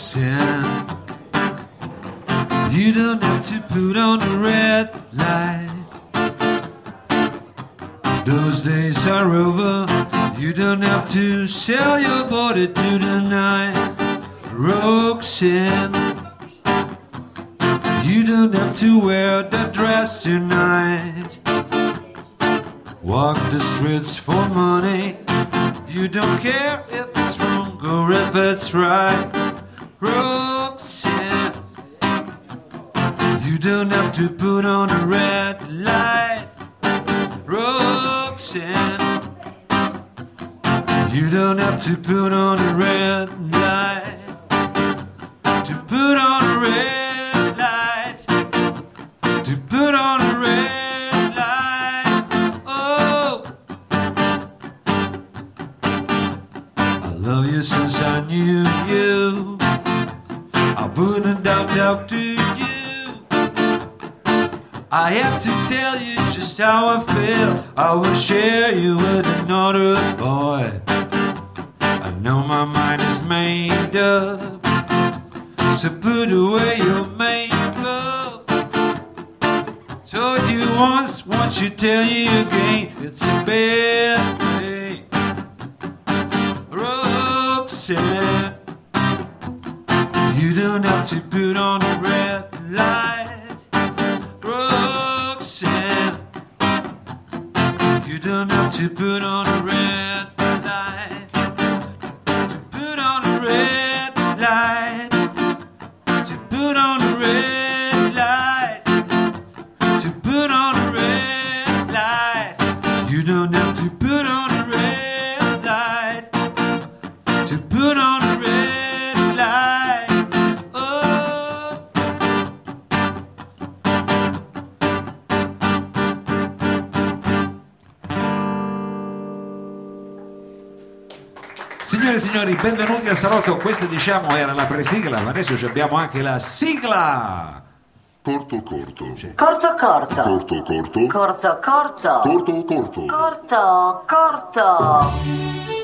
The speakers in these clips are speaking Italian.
Roxanne. You don't have to put on the red light. Those days are over. You don't have to sell your body to the night. Roxanne. You don't have to wear that dress tonight. Walk the streets for money. You don't care if it's wrong or if it's right. Roxanne. You don't have to put on a red light. Roxanne. You don't have to put on a red light. To put on a red light. To put on a red light. Oh. I love you since I knew wouldn't doubt to you. I have to tell you just how I feel. I will share you with another boy. I know my mind is made up. So put away your makeup. Told you once, won't you tell you again? It's a bad day. Roxanne, you don't have to put on a red light. Roxanne, you don't have to put on a red signori, benvenuti al salotto. Questa diciamo era la presigla, ma adesso ci abbiamo anche la sigla. Corto corto. Corto corto. Corto corto. Corto corto. Corto corto. Corto corto.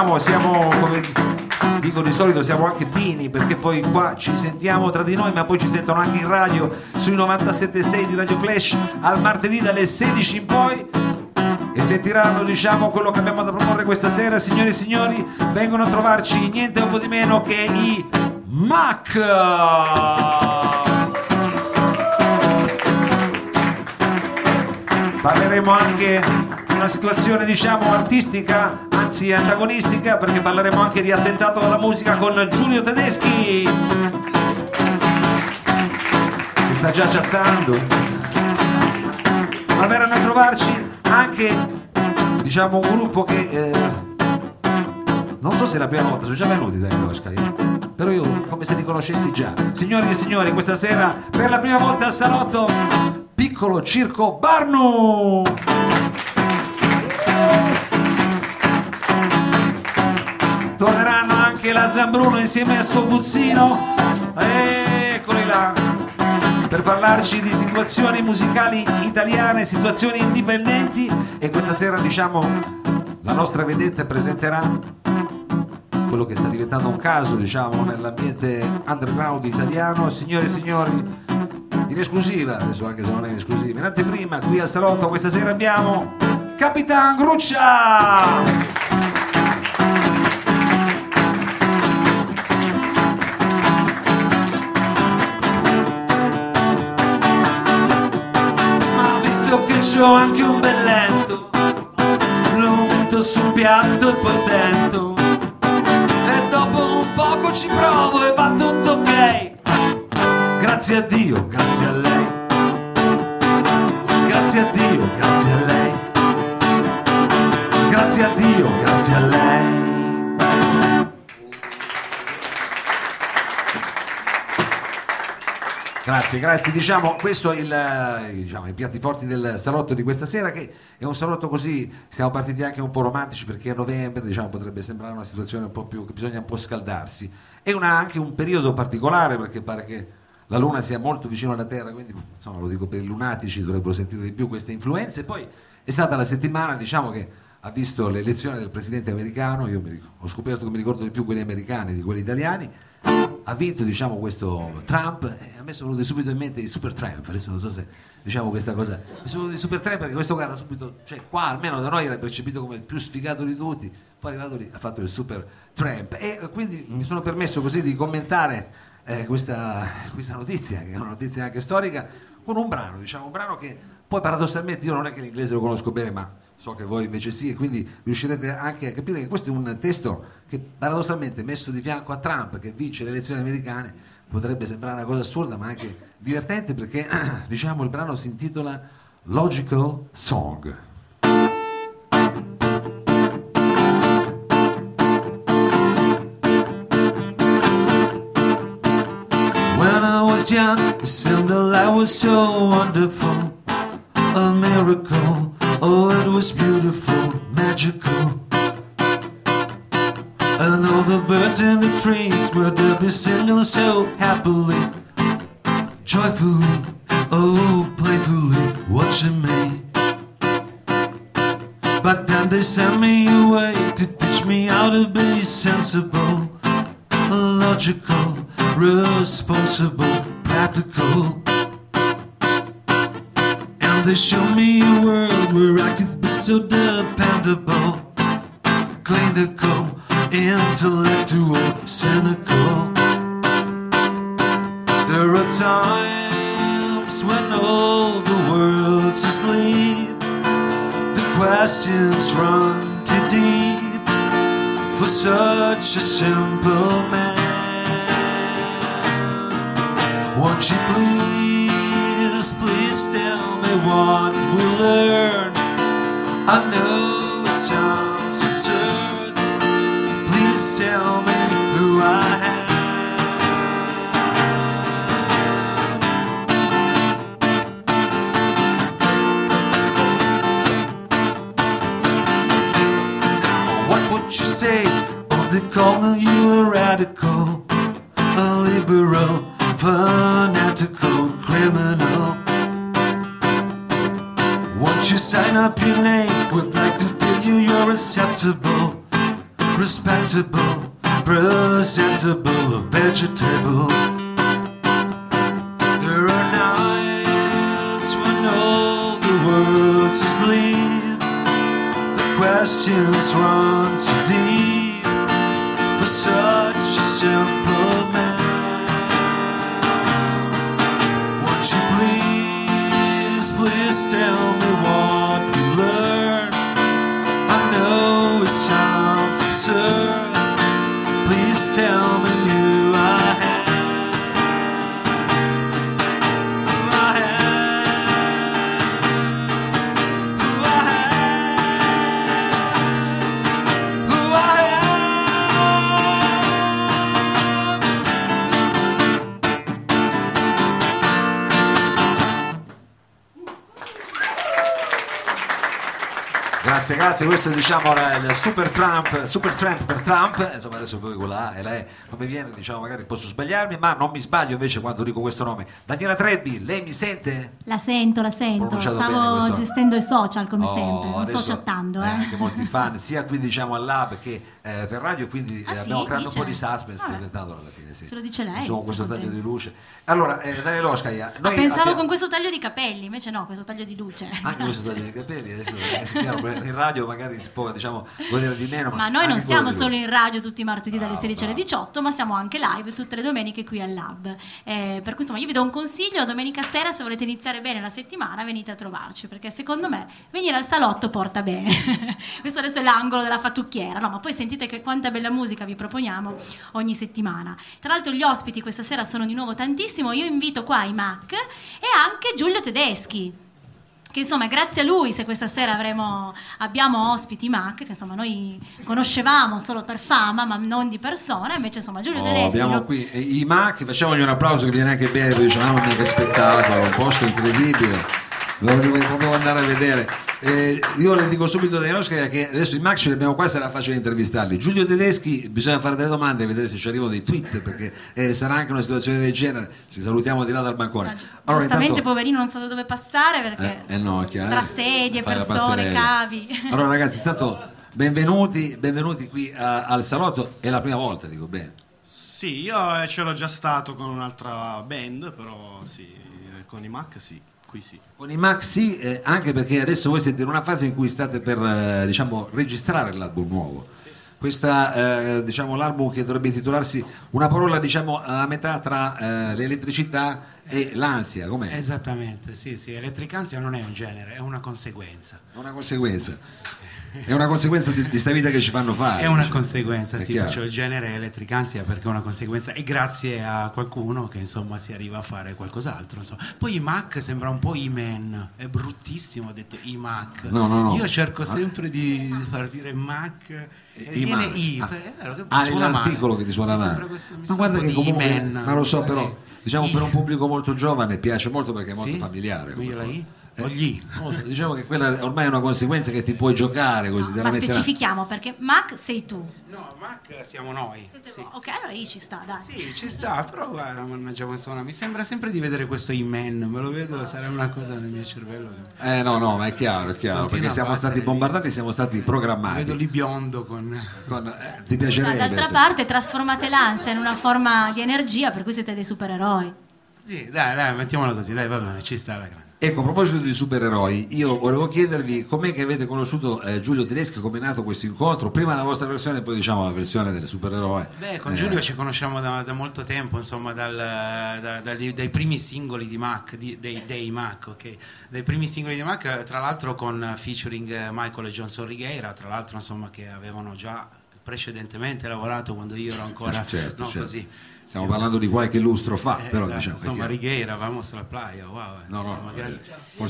Diciamo siamo come dico di solito siamo anche bini perché poi qua ci sentiamo tra di noi ma poi ci sentono anche in radio sui 97.6 di Radio Flash al martedì dalle 16 in poi. E sentiranno diciamo quello che abbiamo da proporre questa sera. Signori e signori vengono a trovarci niente un po' di meno che i MAC. Parleremo anche una situazione diciamo artistica anzi antagonistica perché parleremo anche di attentato alla musica con Giulio Tedeschi. Che sta già chattando. Ma verranno a trovarci anche diciamo un gruppo che eh, non so se è la prima volta sono già venuti dai Losca però io come se li conoscessi già. Signori e signori questa sera per la prima volta al salotto piccolo circo Barnu torneranno anche la Zambruno insieme al suo buzzino eccoli là. Per parlarci di situazioni musicali italiane, situazioni indipendenti. E questa sera diciamo la nostra vedetta presenterà quello che sta diventando un caso diciamo nell'ambiente underground italiano. Signore e signori in esclusiva adesso anche se non è in esclusiva in anteprima qui al salotto questa sera abbiamo Capitan Gruccia c'ho anche un bel letto. Lo metto sul piatto e poi dentro E dopo un poco ci provo e va tutto ok. Grazie a Dio, grazie a lei. Grazie a Dio, grazie a lei. Grazie a Dio, grazie a lei Grazie, grazie. Diciamo, questo è il, diciamo, i piatti forti del salotto di questa sera, che è un salotto così, siamo partiti anche un po' romantici perché a novembre diciamo, potrebbe sembrare una situazione un po' più, che bisogna un po' scaldarsi. È una- anche un periodo particolare perché pare che la Luna sia molto vicino alla Terra, quindi insomma lo dico per i lunatici, dovrebbero sentire di più queste influenze. Poi è stata la settimana, diciamo che ha visto l'elezione del presidente americano, io mi ho scoperto che mi ricordo di più quelli americani di quelli italiani, ha vinto diciamo questo Trump e a me sono venuti subito in mente i super Trump adesso non so se diciamo questa cosa mi sono venuti i super Trump perché questo cara subito cioè qua almeno da noi era percepito come il più sfigato di tutti poi è arrivato lì ha fatto il super Trump. E eh, quindi mi sono permesso così di commentare eh, questa, questa notizia che è una notizia anche storica con un brano diciamo un brano che poi paradossalmente io non è che l'inglese lo conosco bene ma so che voi invece sì e quindi riuscirete anche a capire che questo è un testo che paradossalmente messo di fianco a Trump che vince le elezioni americane potrebbe sembrare una cosa assurda ma anche divertente perché diciamo il brano si intitola Logical Song. When I was young, it seemed that life was so wonderful, a miracle. Oh, it was beautiful, magical. And all the birds in the trees were there be singing so happily, joyfully, oh, playfully, watching me. But then they sent me away to teach me how to be sensible, logical, responsible, practical. They show me a world where I could be so dependable, clinical, intellectual, cynical. There are times when all the world's asleep. The questions run too deep for such a simple man. Won't you please, please tell me what we learn? I know it sounds absurd. Please tell me who I am. What would you say? Oh, they call you a radical, a liberal, fanatical criminal. Won't you sign up your name? Would like to feel you, you're acceptable. respectable, presentable, vegetable. There are nights when all the world's asleep. The questions run too deep for such a simple Grazie, grazie, questo diciamo era il super Trump, super Trump per Trump, insomma adesso poi quella A e la E non mi viene, diciamo magari posso sbagliarmi, ma non mi sbaglio invece quando dico questo nome. Daniela Trebbi, lei mi sente? La sento, la sento. Stavo gestendo i social come Oh, sempre, non sto chattando. eh, Eh. anche molti fan, sia qui diciamo al lab che eh, per radio, quindi Ah, eh, sì? abbiamo creato Dice? un po' di suspense Vabbè. presentandolo alla fine. Sì. Se lo dice lei, Insomma, questo taglio di luce. Allora, eh, Daniela Oscaia, noi Pensavo abbiamo- con questo taglio di capelli, invece no, questo taglio di luce. anche questo taglio di capelli, adesso è chiaro, in radio magari si può diciamo godere di meno. Ma noi non siamo solo in radio tutti i martedì dalle Bravo, 16 alle bravo. 18, ma siamo anche live tutte le domeniche qui al Lab. Eh, per cui insomma io vi do un consiglio, domenica sera se volete iniziare bene la settimana venite a trovarci, perché secondo me venire al salotto porta bene. Questo adesso è l'angolo della fattucchiera, no? ma poi sentite che quanta bella musica vi proponiamo ogni settimana. Tra l'altro gli ospiti questa sera sono di nuovo tantissimo, io invito qua i Mac e anche Giulio Tedeschi che insomma grazie a lui se questa sera avremo, abbiamo ospiti Mac che insomma noi conoscevamo solo per fama ma non di persona invece insomma Giulio Oh, Tedeschi abbiamo lo- qui i Mac, facciamogli un applauso che viene anche bene, diciamo, che spettacolo, un posto incredibile, lo devo proprio andare a vedere. Eh, io le dico subito dai Rosca che adesso i Mac ce li abbiamo qua, sarà facile intervistarli. Giulio Tedeschi, bisogna fare delle domande e vedere se ci arrivano dei tweet, perché eh, sarà anche una situazione del genere. Ci salutiamo di là dal bancone. Allora, giustamente intanto- poverino non sa da dove passare perché eh, eh no, chiaro, tra eh. sedie, persone, cavi Allora ragazzi, intanto benvenuti, benvenuti qui a- al salotto, è la prima volta, dico bene. Sì, io eh, c'ero già stato con un'altra band, però sì, eh, con i Mac sì, qui sì. Con i sì, eh, anche perché adesso voi siete in una fase in cui state per eh, diciamo, registrare l'album nuovo. Questa, eh, diciamo, l'album che dovrebbe intitolarsi una parola diciamo, a metà tra eh, l'elettricità e l'ansia, com'è? Esattamente, sì, sì, elettricanzia non è un genere, è una conseguenza. È una conseguenza. È una conseguenza di, di sta vita che ci fanno fare. È una diciamo. conseguenza, È sì, chiaro. perciò il genere è elettricanzia perché è una conseguenza e grazie a qualcuno che insomma si arriva a fare qualcos'altro. insomma. Poi i Mac sembra un po' I-Man, è bruttissimo, ho detto i Mac. No, no, no. Io cerco Ah. sempre di far dire Mac e I viene Mac. I, Ah. è vero che Ah, suona male. l'articolo che ti suona Sì, questo- mi Ma guarda che comunque, ma lo so però, diciamo I. per un pubblico molto giovane piace molto perché è molto Sì? familiare. Io la. I? O gli? Non lo so, diciamo che quella ormai è una conseguenza che ti puoi giocare così. la ma specifichiamo perché Mac sei tu No, Mac siamo noi. Sì, ok allora lì ci sta dai Sì, ci sta, però guarda, mannaggia suona. Mi sembra sempre di vedere questo in-man, me lo vedo, sarà una cosa nel mio cervello. che- Eh no, no, ma è chiaro, è chiaro, Continua perché siamo stati lì. bombardati, siamo stati Vedo programmati. lì biondo con... Con- eh, ti piacerebbe? d'altra se- parte trasformate l'ansia in una forma di energia per cui siete dei supereroi Sì, dai, dai, mettiamola così, dai, va bene, ci sta la grande. Ecco, a proposito di supereroi, io volevo chiedervi com'è che avete conosciuto eh, Giulio Tedeschi, come è nato questo incontro, prima la vostra versione, poi diciamo la versione del supereroe. Beh, con Eh, Giulio ci conosciamo da, da molto tempo, insomma, dal- da- dagli- dai primi singoli di Mac, di- dei, dei Mac, ok? Dai primi singoli di Mac, eh, tra l'altro con featuring eh, Michael e Johnson Righeira, tra l'altro, insomma, che avevano già precedentemente lavorato quando io ero ancora certo, no, certo. così. Stiamo parlando di qualche lustro fa, Eh, però esatto, diciamo, insomma, chiaro. Righeira, vamos alla playa, wow, eh, No, no, insomma, eh, grande-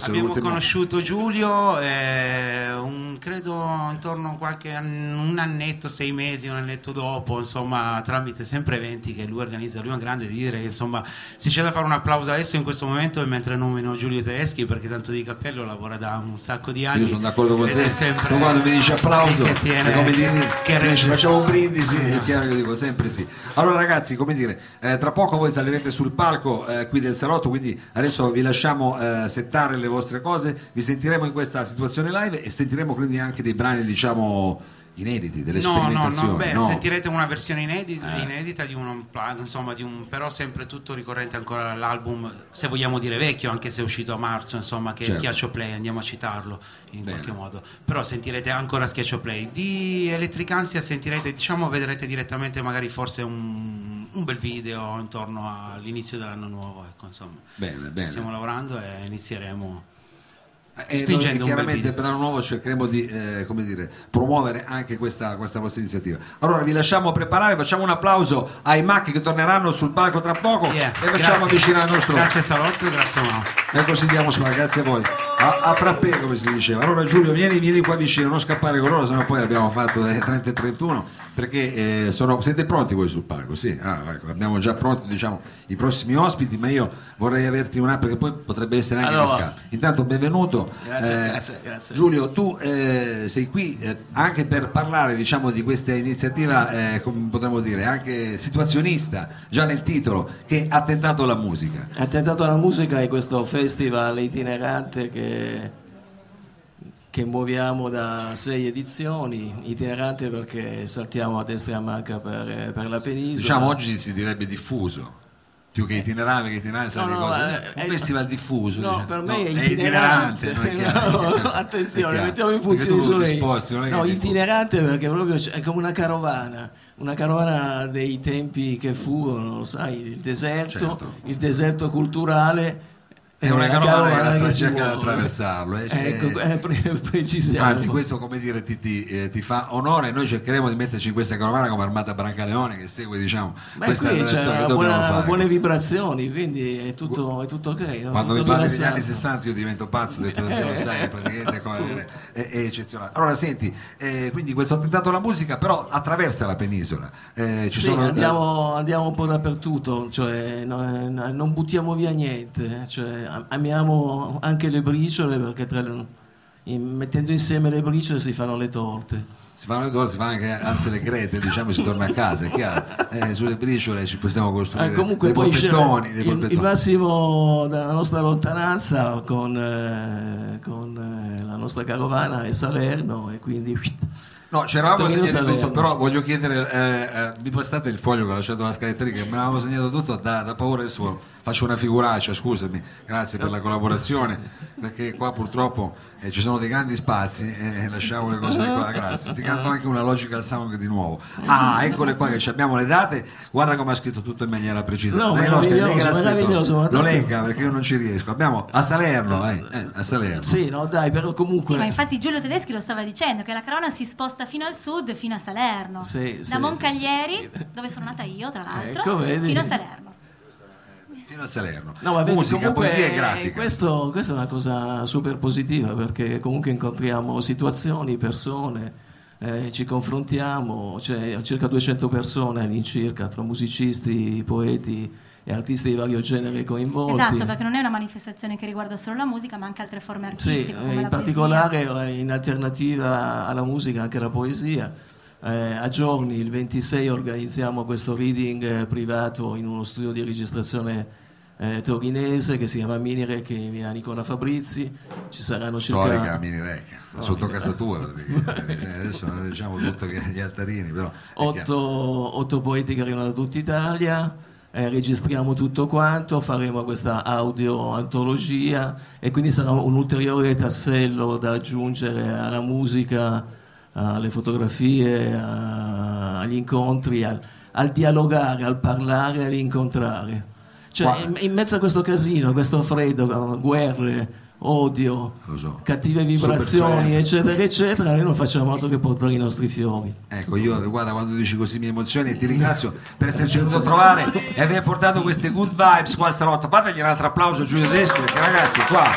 Abbiamo l'ultimo- conosciuto Giulio, eh, un- credo intorno a qualche an- un annetto, sei mesi, un annetto dopo, insomma, tramite sempre eventi che lui organizza. Lui è un grande di dire che insomma, se c'è da fare un applauso adesso in questo momento, mentre nomino Giulio Tedeschi, perché tanto di cappello lavora da un sacco di anni. Io sono d'accordo con te. sempre Tu quando mi dici applauso, che tiene- come dire che ci facciamo un brindisi, Eh, è chiaro che dico sempre sì. Allora ragazzi, come dire, eh, tra poco voi salirete sul palco eh, qui del salotto, quindi adesso vi lasciamo eh, settare le vostre cose, vi sentiremo in questa situazione live e sentiremo quindi anche dei brani, diciamo, inediti, delle No, no, no, beh, no? sentirete una versione inedita, Eh. inedita di un unplug, insomma, di un, però sempre tutto ricorrente ancora all'album, se vogliamo dire vecchio, anche se è uscito a marzo, insomma, che Certo. è Schiaccio Play, andiamo a citarlo in Bene. qualche modo. Però sentirete ancora Schiaccio Play. Di Electric Ansia sentirete, diciamo, vedrete direttamente magari forse un, un bel video intorno all'inizio dell'anno nuovo, ecco, insomma. Bene, Ci bene. Stiamo lavorando e inizieremo E noi chiaramente per l'anno nuovo cercheremo di eh, come dire, promuovere anche questa, questa vostra iniziativa. Allora vi lasciamo preparare, facciamo un applauso ai Mac che torneranno sul palco tra poco Yeah, e facciamo grazie. avvicinare il nostro... Grazie Salotto grazie Mao. E così diamo spazio, grazie a voi. A, a frappè come si diceva. Allora Giulio vieni, vieni qua vicino, non scappare con loro, sennò poi abbiamo fatto eh, 30 e 31 perché eh, sono, siete pronti voi sul palco? Sì, ah, ecco, abbiamo già pronti diciamo, i prossimi ospiti, ma io vorrei averti un attimo perché poi potrebbe essere anche Allora. Pascal. Intanto benvenuto. Grazie, Eh, grazie, grazie. Giulio, tu eh, sei qui eh, anche per parlare diciamo, di questa iniziativa, eh, come potremmo dire, anche situazionista, già nel titolo, che ha tentato la musica. Attentato alla musica è questo festival itinerante che, che muoviamo da sei edizioni, itinerante perché saltiamo a destra e a manca per, per la penisola. Diciamo oggi si direbbe diffuso. Più che itinerante, che itinerante No, no, cose. eh, un è- festival diffuso. No, diciamo. per me No, è itinerante. è chiaro. No, attenzione, mettiamo i Perché punti di sole. No, ti- itinerante perché proprio è come una carovana, una carovana dei tempi che furono, lo sai, il deserto, Certo. il deserto culturale. È una la carovana che si cerca di muove. attraversarlo, eh, cioè- Ecco, eh, pre- precisiamo. Anzi, questo come dire ti, ti, eh, ti fa onore. Noi cercheremo di metterci in questa carovana come Armata Brancaleone che segue, diciamo, Ma qui c'è buona- buone vibrazioni, quindi è tutto, è tutto ok. no? Quando mi Tutto parli degli anni 60 io divento pazzo, detto che lo sai, praticamente è, come- è- è eccezionale. Allora senti, eh, quindi questo attentato alla musica però attraversa la penisola. Eh, ci Sì, sono, andiamo, andiamo un po' dappertutto, cioè, no- no- non buttiamo via niente, cioè, amiamo anche le briciole perché le- in- mettendo insieme le briciole si fanno le torte. Si fanno le torte, si fanno anche anzi le crete, diciamo, si torna a casa, è chiaro. Eh, sulle briciole ci possiamo costruire Eh, comunque dei poi polpettoni, dei il, polpettoni. il massimo della nostra lontananza con, eh, con, eh, la nostra carovana è Salerno e quindi No, c'eravamo segnati tutto, però voglio chiedere, eh, eh, mi passate il foglio che ho lasciato la scaletta lì, che me l'avevamo segnato tutto, da, da paura adesso faccio una figuraccia, scusami, grazie per la collaborazione, perché qua purtroppo eh, ci sono dei grandi spazi e lasciamo le cose di qua, grazie. Ti canto anche una logical sound di nuovo. Ah, eccole qua che ci abbiamo le date, guarda come ha scritto tutto in maniera precisa. No, Dai, meraviglioso, Oscar, Lo legga perché io non ci riesco. Abbiamo a Salerno, eh, eh, a Salerno. sì, no, dai, però comunque Sì, ma infatti Giulio Tedeschi lo stava dicendo che la carovana si sposta fino al sud, fino a Salerno. Sì, da sì, Moncaglieri, sì, sì. dove sono nata io, tra l'altro, Ecco, fino a Salerno. Fino a Salerno. No, ma vedi, Musica, comunque, poesia e eh, grafica. Questo, questa è una cosa super positiva perché comunque incontriamo situazioni, persone, eh, ci confrontiamo, c'è circa 200 persone all'incirca tra musicisti, poeti e artisti di vario genere coinvolti. Esatto, perché non è una manifestazione che riguarda solo la musica, ma anche altre forme Sì, artistiche. eh, come in la particolare poesia. eh, in alternativa alla musica anche la poesia. Eh, a giorni, il 26, organizziamo questo reading eh, privato in uno studio di registrazione eh, torinese che si chiama Minirec in via Nicola Fabrizi. Ci saranno circa... storica mini rec sotto casa tua. Cioè, adesso non diciamo tutto che gli altarini però otto, otto poeti che arrivano da tutta Italia, eh, registriamo tutto quanto, faremo questa audio antologia e quindi sarà un ulteriore tassello da aggiungere alla musica, alle fotografie, agli incontri, al, al dialogare, al parlare, all'incontrare. Cioè, in, in mezzo a questo casino, a questo freddo, guerre, odio, so. cattive vibrazioni, eccetera, eccetera, noi non facciamo altro che portare i nostri fiori. ecco io guarda quando dici così mi emozioni e ti ringrazio per esserci venuto a trovare e aver portato queste good vibes qua salotto fategli un altro applauso Giulio Tedeschi perché ragazzi qua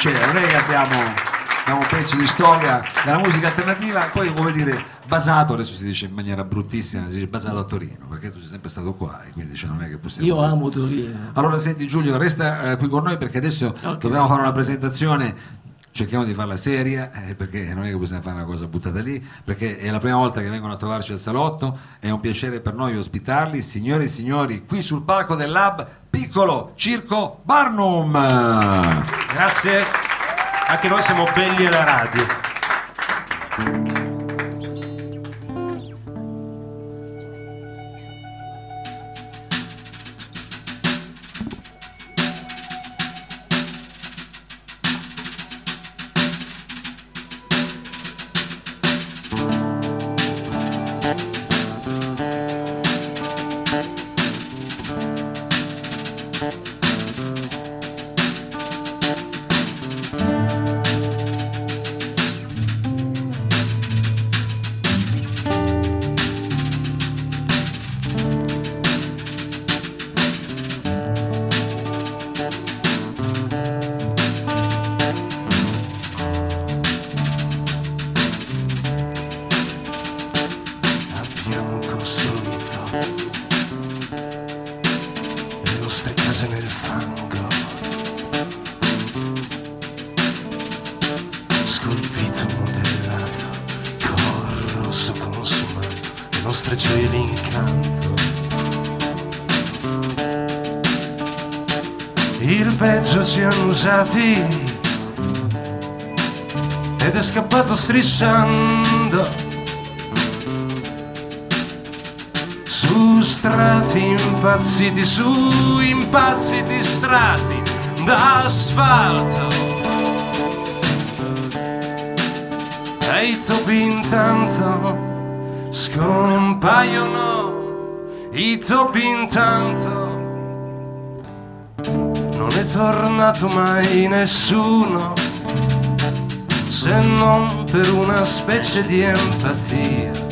cioè, non è che abbiamo abbiamo un pezzo di storia della musica alternativa poi come dire basato adesso si dice in maniera bruttissima si dice basato a Torino perché tu sei sempre stato qua e quindi cioè, non è che possiamo Io amo Torino. Allora senti Giulio, resta eh, qui con noi perché adesso dobbiamo fare una presentazione, cerchiamo di farla seria, eh, perché non è che possiamo fare una cosa buttata lì, perché è la prima volta che vengono a trovarci al salotto, è un piacere per noi ospitarli, signore e signori, qui sul palco del Lab, piccolo Circo Barnum. Grazie. Anche noi siamo belli alla radio. D'asfalto. E i topi intanto scompaiono, i topi intanto. Non è tornato mai nessuno, se non per una specie di empatia.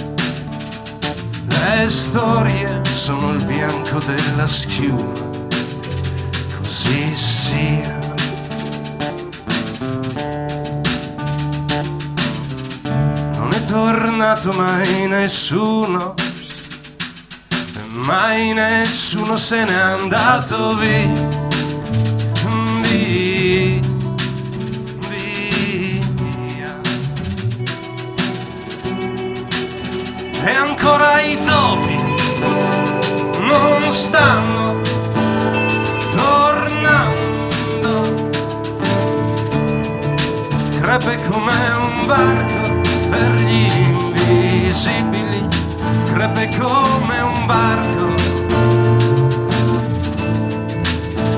Le storie sono il bianco della schiuma, così sia. Tornato mai nessuno, mai nessuno se n'è andato via. E ancora i topi non stanno tornando. Crepe come un barco per gli invisibili. Crepe come un barco.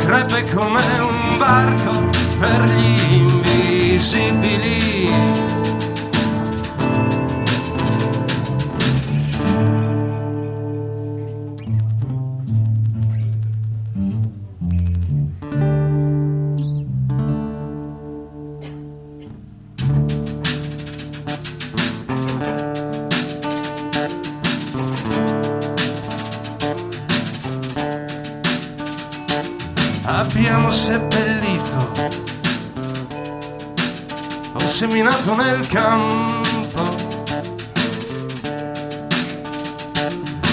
Crepe come un barco per gli invisibili. Campo,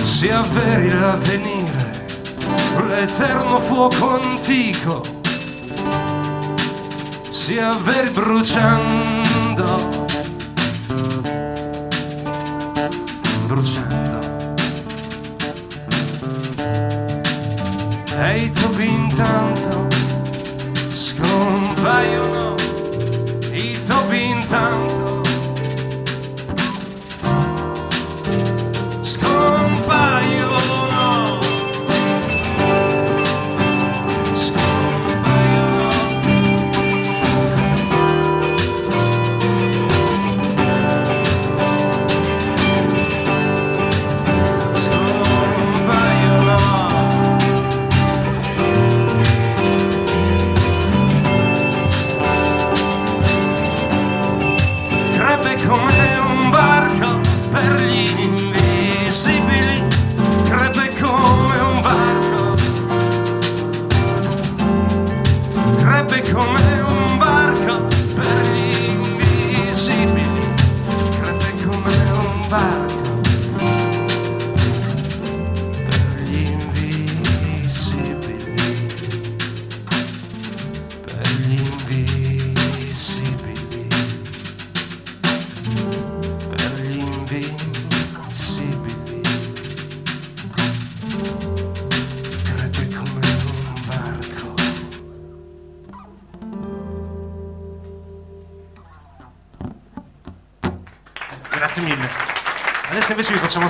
si avveri l'avvenire, l'eterno fuoco antico, si avveri bruciando, bruciando. E topi intanto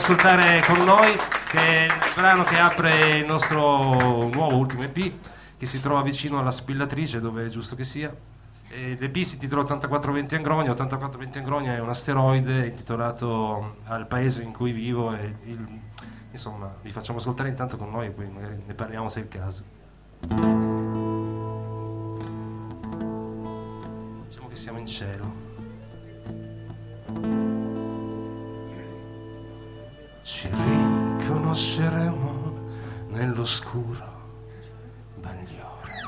ascoltare con noi che è il brano che apre il nostro nuovo ultimo EP che si trova vicino alla spillatrice dove è giusto che sia. E L'EP si intitola 8420 Angronia. 8420 Angronia è un asteroide intitolato al paese in cui vivo e il- insomma vi facciamo ascoltare intanto con noi e poi magari ne parliamo se è il caso. Diciamo che siamo in cielo. Ci riconosceremo nell'oscuro bagliore.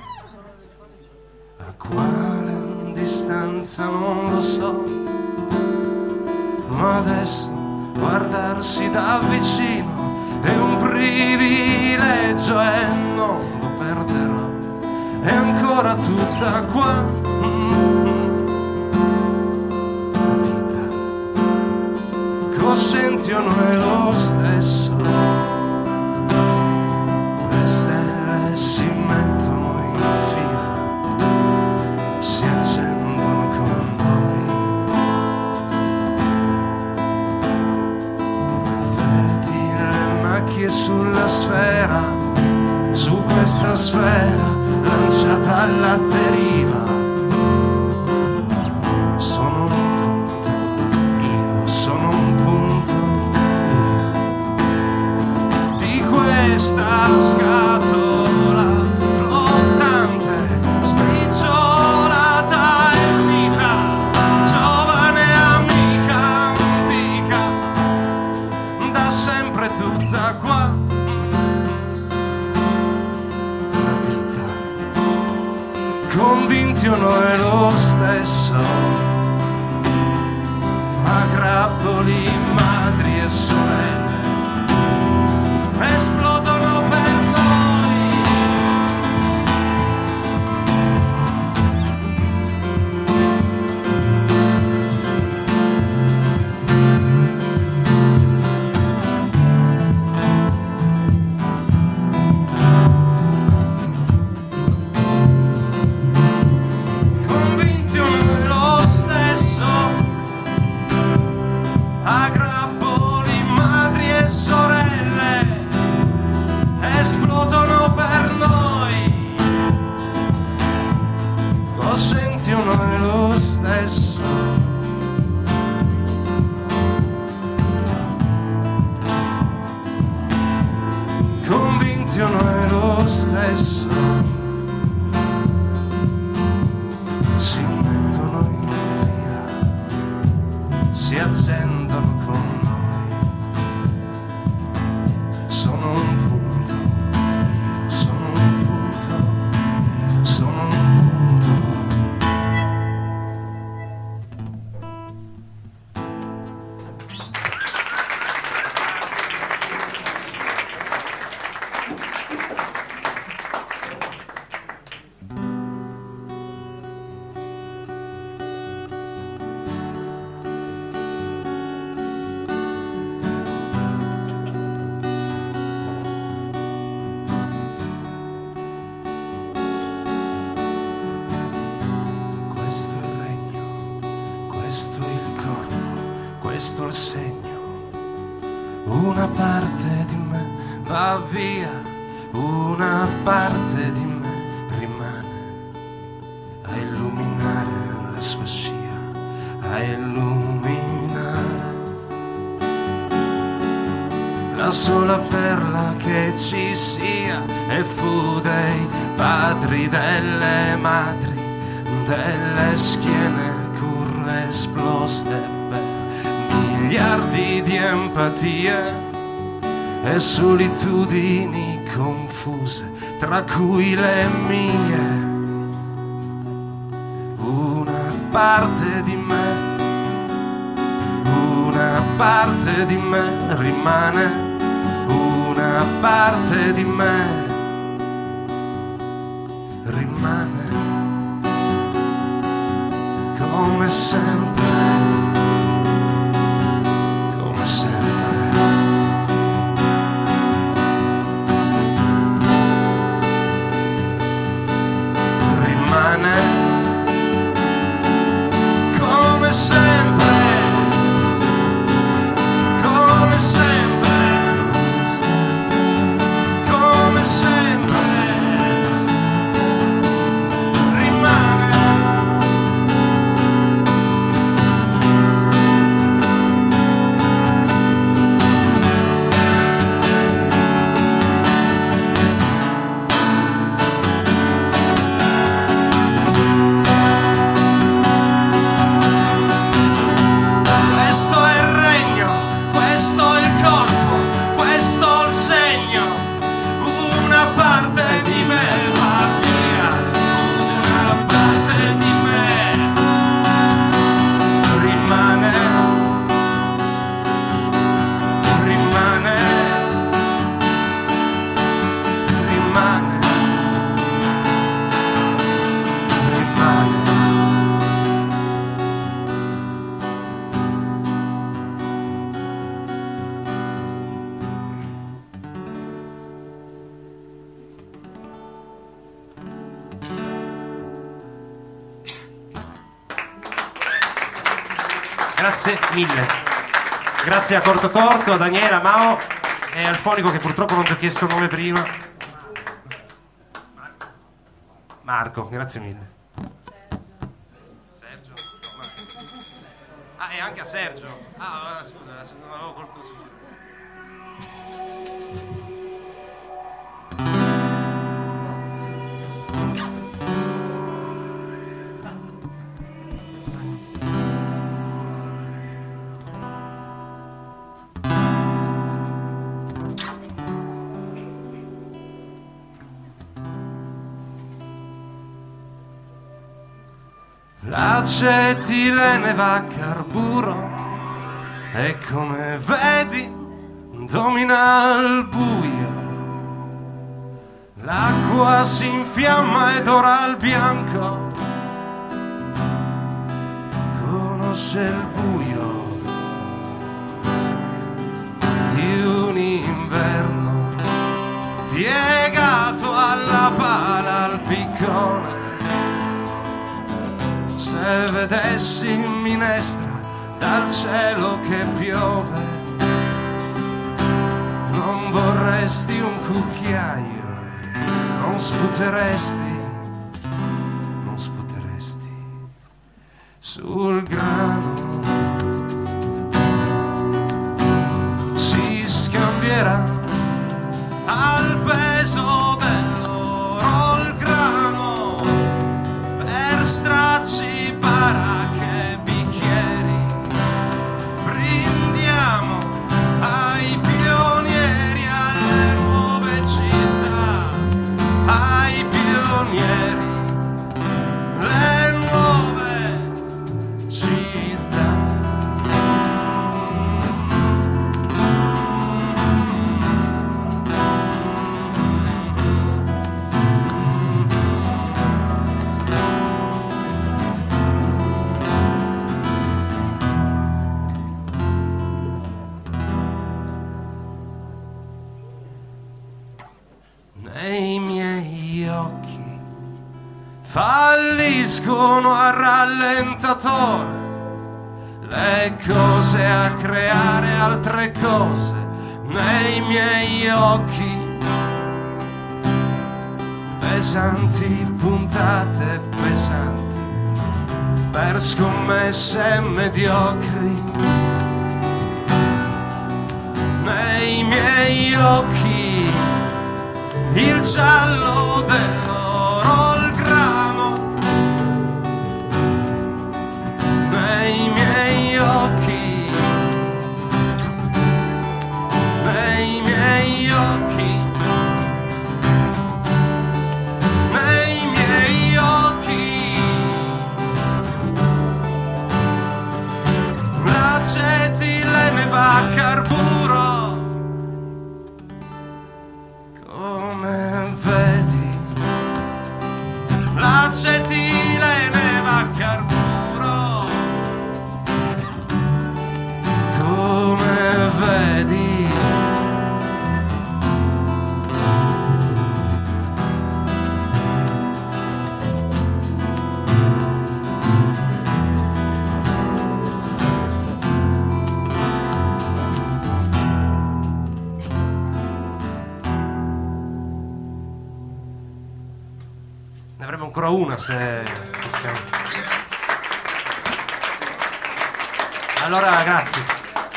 A quale distanza non lo so, ma adesso guardarsi da vicino è un privilegio e non lo perderò. È ancora tutta qua. Coscienti o no è lo stesso. Le stelle si mettono in fila, si accendono con noi. Vedi le macchie sulla sfera, su questa sfera lanciata alla deriva. Questa scatola flottante, sbriciolata e unita, giovane amica antica da sempre tutta qua. La vita, convinti o no è lo stesso, ma grappoli, la perla che ci sia e fu dei padri delle madri delle schiene curve esplose per miliardi di empatie e solitudini confuse tra cui le mie. Una parte di me una parte di me rimane parte di me A Daniela, Mao e al fonico che purtroppo non ti ho chiesto il nome prima. Marco, grazie mille. L'acetilene va a carburo. E come vedi domina il buio. L'acqua si infiamma ed ora il bianco. Conosce il buio di un inverno piegato alla pala al piccone se vedessi in minestra dal cielo che piove, non vorresti un cucchiaio, non sputeresti, non sputeresti sul grano. Si scambierà al peso pesanti puntate pesanti per scommesse mediocri. Nei miei occhi il giallo dell'oro,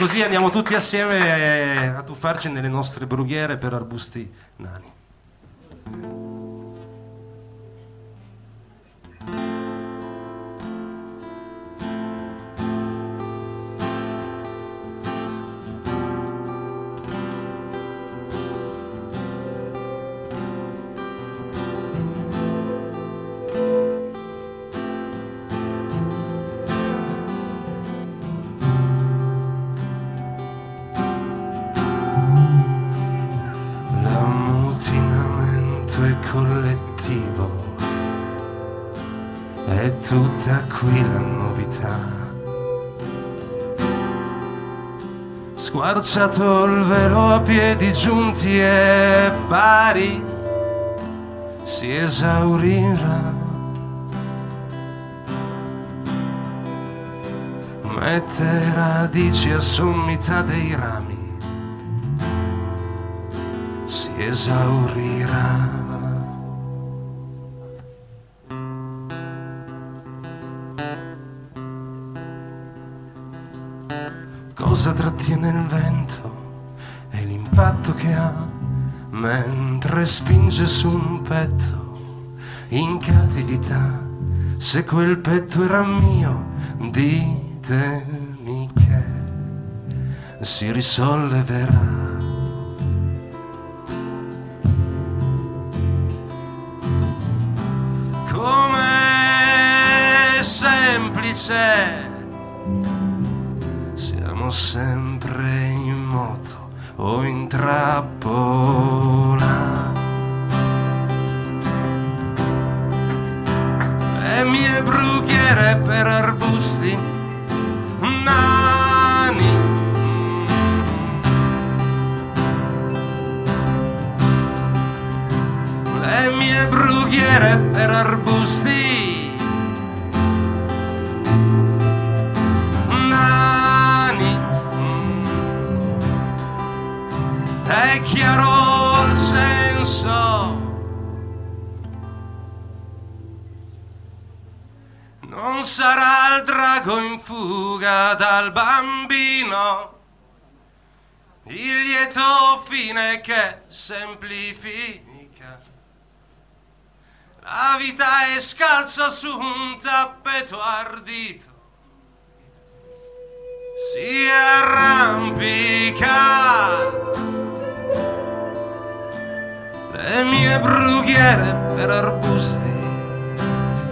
Così andiamo tutti assieme a tuffarci nelle nostre brughiere per arbusti nani. Tutta qui la novità. Squarciato il velo a piedi giunti e pari, si esaurirà. mette radici a sommità dei rami, si esaurirà. Cosa trattiene il vento e l'impatto che ha mentre spinge su un petto in cattività. Se quel petto era mio, ditemi che si risolleverà. Come semplice siamo sempre in moto o in trappola. Le mie brughiere per arbusti, nani. Le mie brughiere per arbusti, È chiaro il senso. Non sarà il drago in fuga dal bambino, il lieto fine che semplifica. La vita è scalza su un tappeto ardito, si arrampica. Le mie brughiere per arbusti.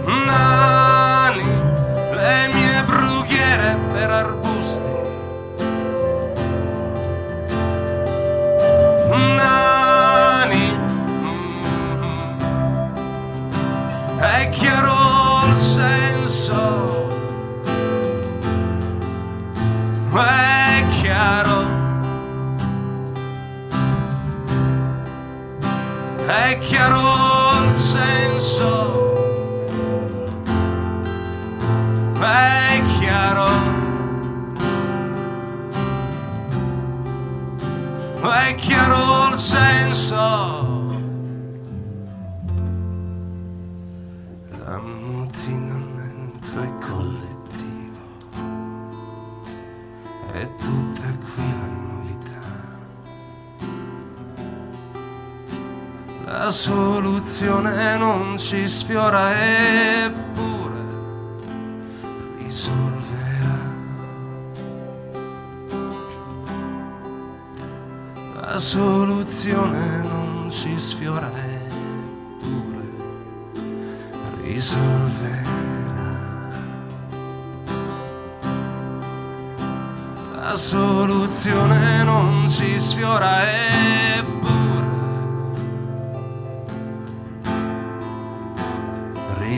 Nani, le mie brughiere per arbusti. Nani, mm, è chiaro il senso, È soluzione non ci sfiora eppure risolverà. La soluzione non ci sfiora eppure risolverà. La soluzione non ci sfiora eppure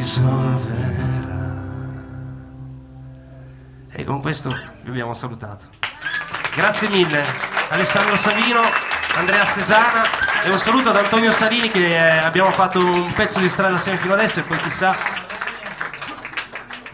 risolverà. E con questo vi abbiamo salutato. Grazie mille Alessandro Savino, Andrea Stesana e un saluto ad Antonio Salini che eh, abbiamo fatto un pezzo di strada assieme fino adesso e poi chissà.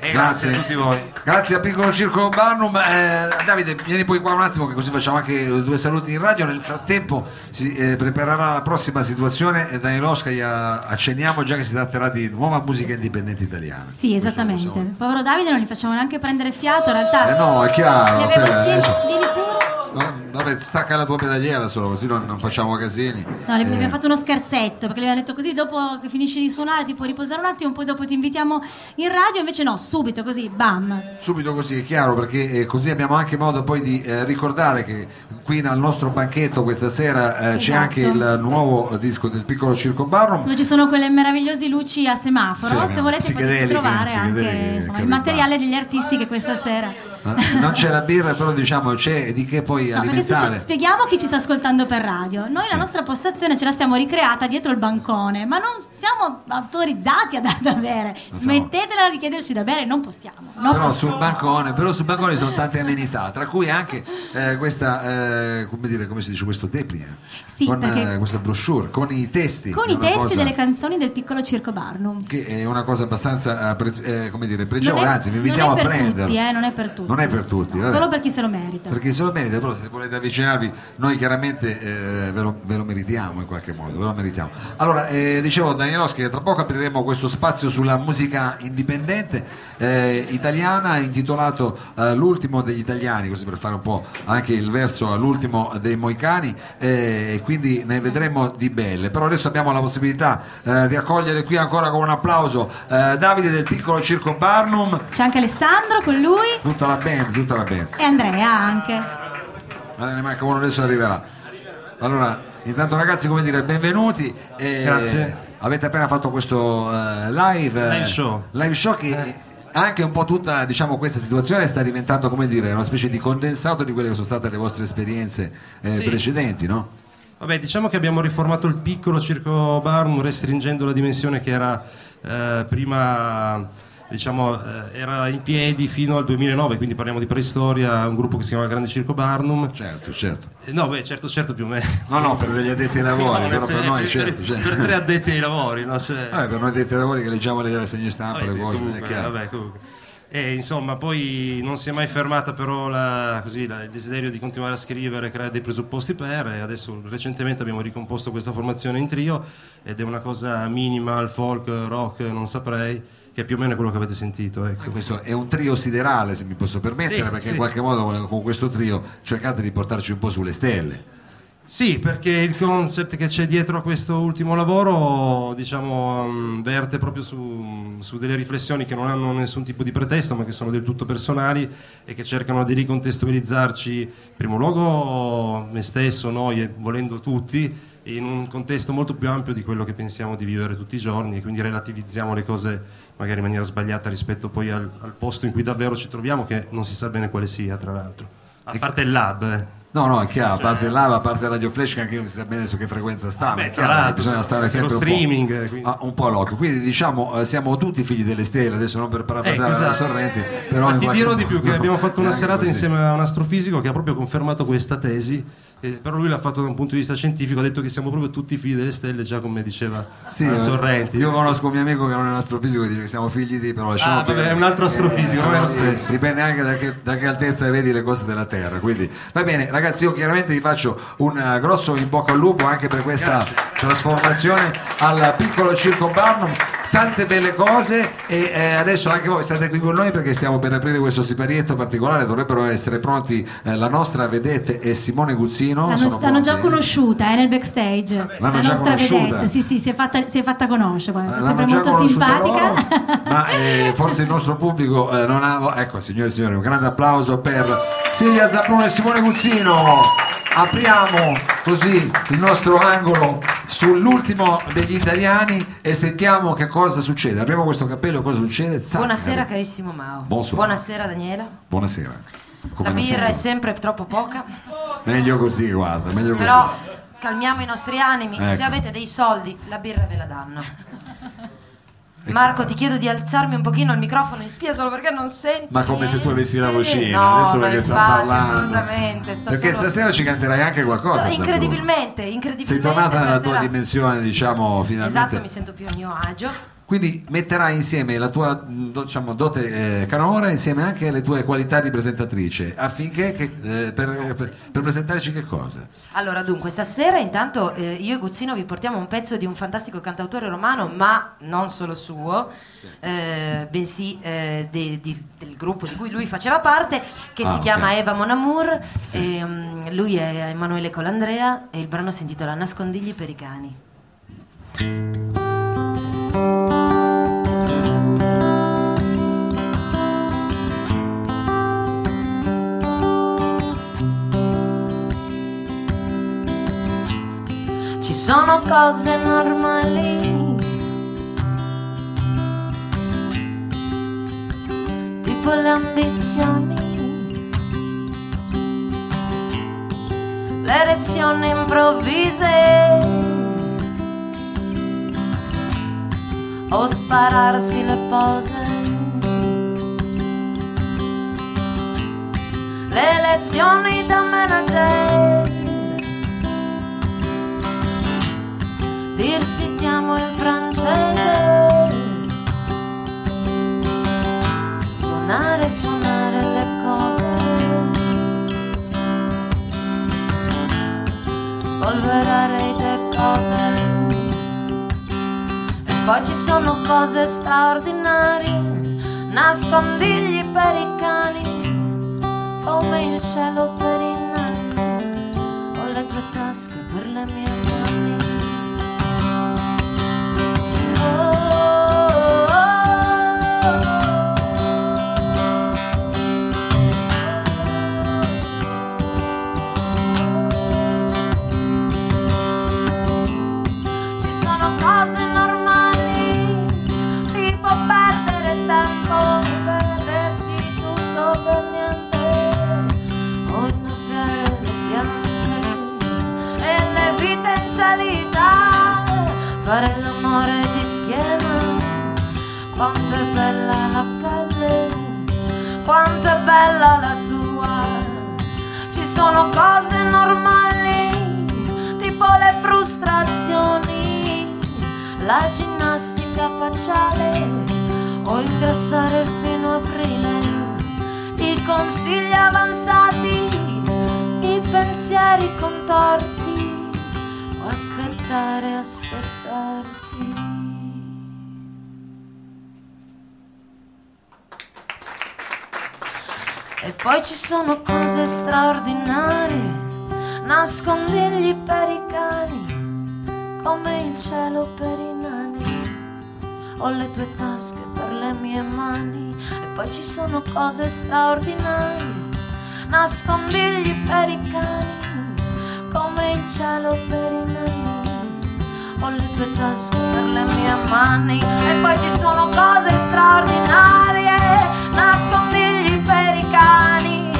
E grazie, a tutti voi. Grazie a Piccolo Circo Barnum. Eh, Davide, vieni poi qua un attimo che così facciamo anche due saluti in radio. Nel frattempo si eh, preparerà la prossima situazione e Daniel Oscar accenniamo già che si tratterà di nuova musica indipendente italiana. Sì, esattamente. Il povero Davide non gli facciamo neanche prendere fiato, in realtà. Eh no, è chiaro. Gli avevo per- vieni, vieni pure. No, vabbè, stacca la tua pedaliera solo così non, non facciamo casini. No, le Eh, abbiamo fatto uno scherzetto perché le abbiamo detto così dopo che finisci di suonare ti puoi riposare un attimo, poi dopo ti invitiamo in radio, invece no, subito così, bam. Subito così è chiaro perché eh, così abbiamo anche modo poi di eh, ricordare che qui al nostro banchetto questa sera eh, c'è Esatto. anche il nuovo disco del piccolo Circo Barnum. Dove ci sono quelle meravigliose luci a semaforo, Sì, se volete potete trovare anche insomma, il materiale degli artisti che questa sera... Eh, Non c'è la birra, però diciamo c'è di che poi No, alimentare. spieghiamo a chi ci sta ascoltando per radio. Noi la nostra postazione ce la siamo ricreata dietro il bancone, ma non siamo autorizzati ad, ad avere. Smettetela di chiederci da bere, non possiamo. non Però possiamo. sul bancone, però sul bancone sono tante amenità, tra cui anche eh, questa, eh, come, dire, come si dice, questo deplia, Sì, con eh, questa brochure, con i testi. Con i testi cosa delle canzoni del piccolo Circo Barnum. Che è una cosa abbastanza, eh, pre- eh, come dire, pregevole, anzi vi invitiamo a prenderlo. tutti, eh, non è per tutti. Non è per tutti. vabbè. Solo per chi se lo merita. Perché se lo merita, però se volete avvicinarvi, noi chiaramente eh, ve, lo, ve lo meritiamo in qualche modo, ve lo meritiamo. Allora, eh, dicevo Danielowski che tra poco apriremo questo spazio sulla musica indipendente eh, italiana intitolato eh, L'ultimo degli italiani, così per fare un po' anche il verso all'ultimo dei moicani, eh, e quindi ne vedremo di belle. Però adesso abbiamo la possibilità eh, di accogliere qui ancora con un applauso Davide del piccolo Circo Barnum, C'è anche Alessandro con lui tutta la band, tutta la band. e Andrea anche. Allora, ne manca uno adesso arriverà. Allora, intanto ragazzi, come dire, benvenuti. eh, Grazie. Avete appena fatto questo eh, live, eh, Live show. live show che anche un po' tutta diciamo, questa situazione sta diventando come dire una specie di condensato di quelle che sono state le vostre esperienze eh, Sì. precedenti, no? Vabbè, diciamo che abbiamo riformato il piccolo circo Barnum restringendo la dimensione che era eh, prima, diciamo, eh, era in piedi fino al 2009, quindi parliamo di preistoria, un gruppo che si chiama Grande Circo Barnum. Certo, certo. Eh, no, beh, certo, certo, più o meno. No, no, per degli addetti ai lavori, No, però per noi, per- certo, certo. per tre addetti ai lavori, no? Cioè- Eh, per noi addetti ai lavori che leggiamo le rasegne stampa, le Vabbè, cose, comunque, vabbè, comunque. E insomma, poi non si è mai fermata però la- così, la- il desiderio di continuare a scrivere, creare dei presupposti per, e adesso recentemente abbiamo ricomposto questa formazione in trio ed è una cosa minimal, folk, rock, non saprei, che più o meno è quello che avete sentito. Ecco. Questo è un trio siderale, se mi posso permettere, Sì, perché sì. in qualche modo con- con questo trio cercate di portarci un po' sulle stelle. Sì, perché il concept che c'è dietro a questo ultimo lavoro, diciamo, mm, verte proprio su, su delle riflessioni che non hanno nessun tipo di pretesto, ma che sono del tutto personali e che cercano di ricontestualizzarci, in primo luogo, me stesso, noi, e volendo tutti, in un contesto molto più ampio di quello che pensiamo di vivere tutti i giorni e quindi relativizziamo le cose magari in maniera sbagliata rispetto poi al, al posto in cui davvero ci troviamo, che non si sa bene quale sia, tra l'altro. A parte il lab, eh. No, no, è chiaro, a parte l'AVA, a parte Radio Flash, che anche non si sa bene su che frequenza sta, ma Beh, è chiaro bisogna stare lo sempre un po', streaming, quindi. ah, un po' all'occhio. Quindi diciamo, eh, siamo tutti figli delle stelle, adesso non per parafrasare Ecco, la. Sorrenti, però Ma ti dirò di più che modo- abbiamo fatto una serata così. insieme a un astrofisico che ha proprio confermato questa tesi, eh, però lui l'ha fatto da un punto di vista scientifico, ha detto che siamo proprio tutti figli delle stelle, già come diceva Sì, eh, eh, Sorrenti. Io conosco un mio amico che non è un astrofisico che dice che siamo figli di, però lasciamo Ah, vabbè, è un altro astrofisico, non è lo stesso. Dipende anche da che, da che altezza vedi le cose della Terra. Quindi va bene, ragazzi, io chiaramente vi faccio un eh, grosso in bocca al lupo anche per questa trasformazione al piccolo circo Barnum. Tante belle cose e eh, adesso anche voi state qui con noi perché stiamo per aprire questo siparietto particolare, dovrebbero essere pronti eh, la nostra vedette e Simone Guzzino. L'hanno, già conosciuta, è nel backstage. La nostra vedette, sì, sì, si è fatta, si è fatta conoscere. L'hanno sempre molto simpatica. loro, ma eh, forse il nostro pubblico eh, non ha. Ecco, signore e signori, un grande applauso per Silvia Zapprone e Simone Guzzino. Apriamo così il nostro angolo sull'ultimo degli italiani e sentiamo che cosa succede. Apriamo questo cappello, cosa succede? Zac. Buonasera carissimo Mao. Bonsoir. Buonasera Daniela. Buonasera. Come La birra è sempre. troppo poca, Meglio così, guarda, meglio così. però calmiamo i nostri animi. Ecco. Se avete dei soldi, la birra ve la danno. Marco, ti chiedo di alzarmi un pochino il microfono in spia solo perché non sento. Ma come se tu avessi la vocina, no, adesso perché sta parlando. Assolutamente, sta Perché solo- stasera ci canterai anche qualcosa. No, incredibilmente, incredibilmente. Sei tornata nella tua dimensione, diciamo, finalmente. Esatto, mi sento più a mio agio. Quindi metterai insieme la tua diciamo, dote eh, canora insieme anche le tue qualità di presentatrice affinché che, eh, per, per- per presentarci che cosa? Allora, dunque, stasera intanto eh, io e Guzzino vi portiamo un pezzo di un fantastico cantautore romano, ma non solo suo, eh, bensì eh, de- di- del gruppo di cui lui faceva parte, che Ah, si ok. chiama Eva Mon Amour. e, mm, lui è Emanuele Colandrea e il brano si intitola Nascondigli per i cani. Sono cose normali, tipo le ambizioni, le lezioni improvvise. O spararsi le pose. Le lezioni da manager dirsi ti amo in francese. Suonare, suonare le cose. Spolverare i decoder. E poi ci sono cose straordinarie. Nascondigli per i cani, come il cielo per i nani, ho le tue tasche per le mie mani. Cose straordinarie, nascondigli per i cani, come il cielo per i nani. Ho le tue tasche per le mie mani. E poi ci sono cose straordinarie, nascondigli per i cani,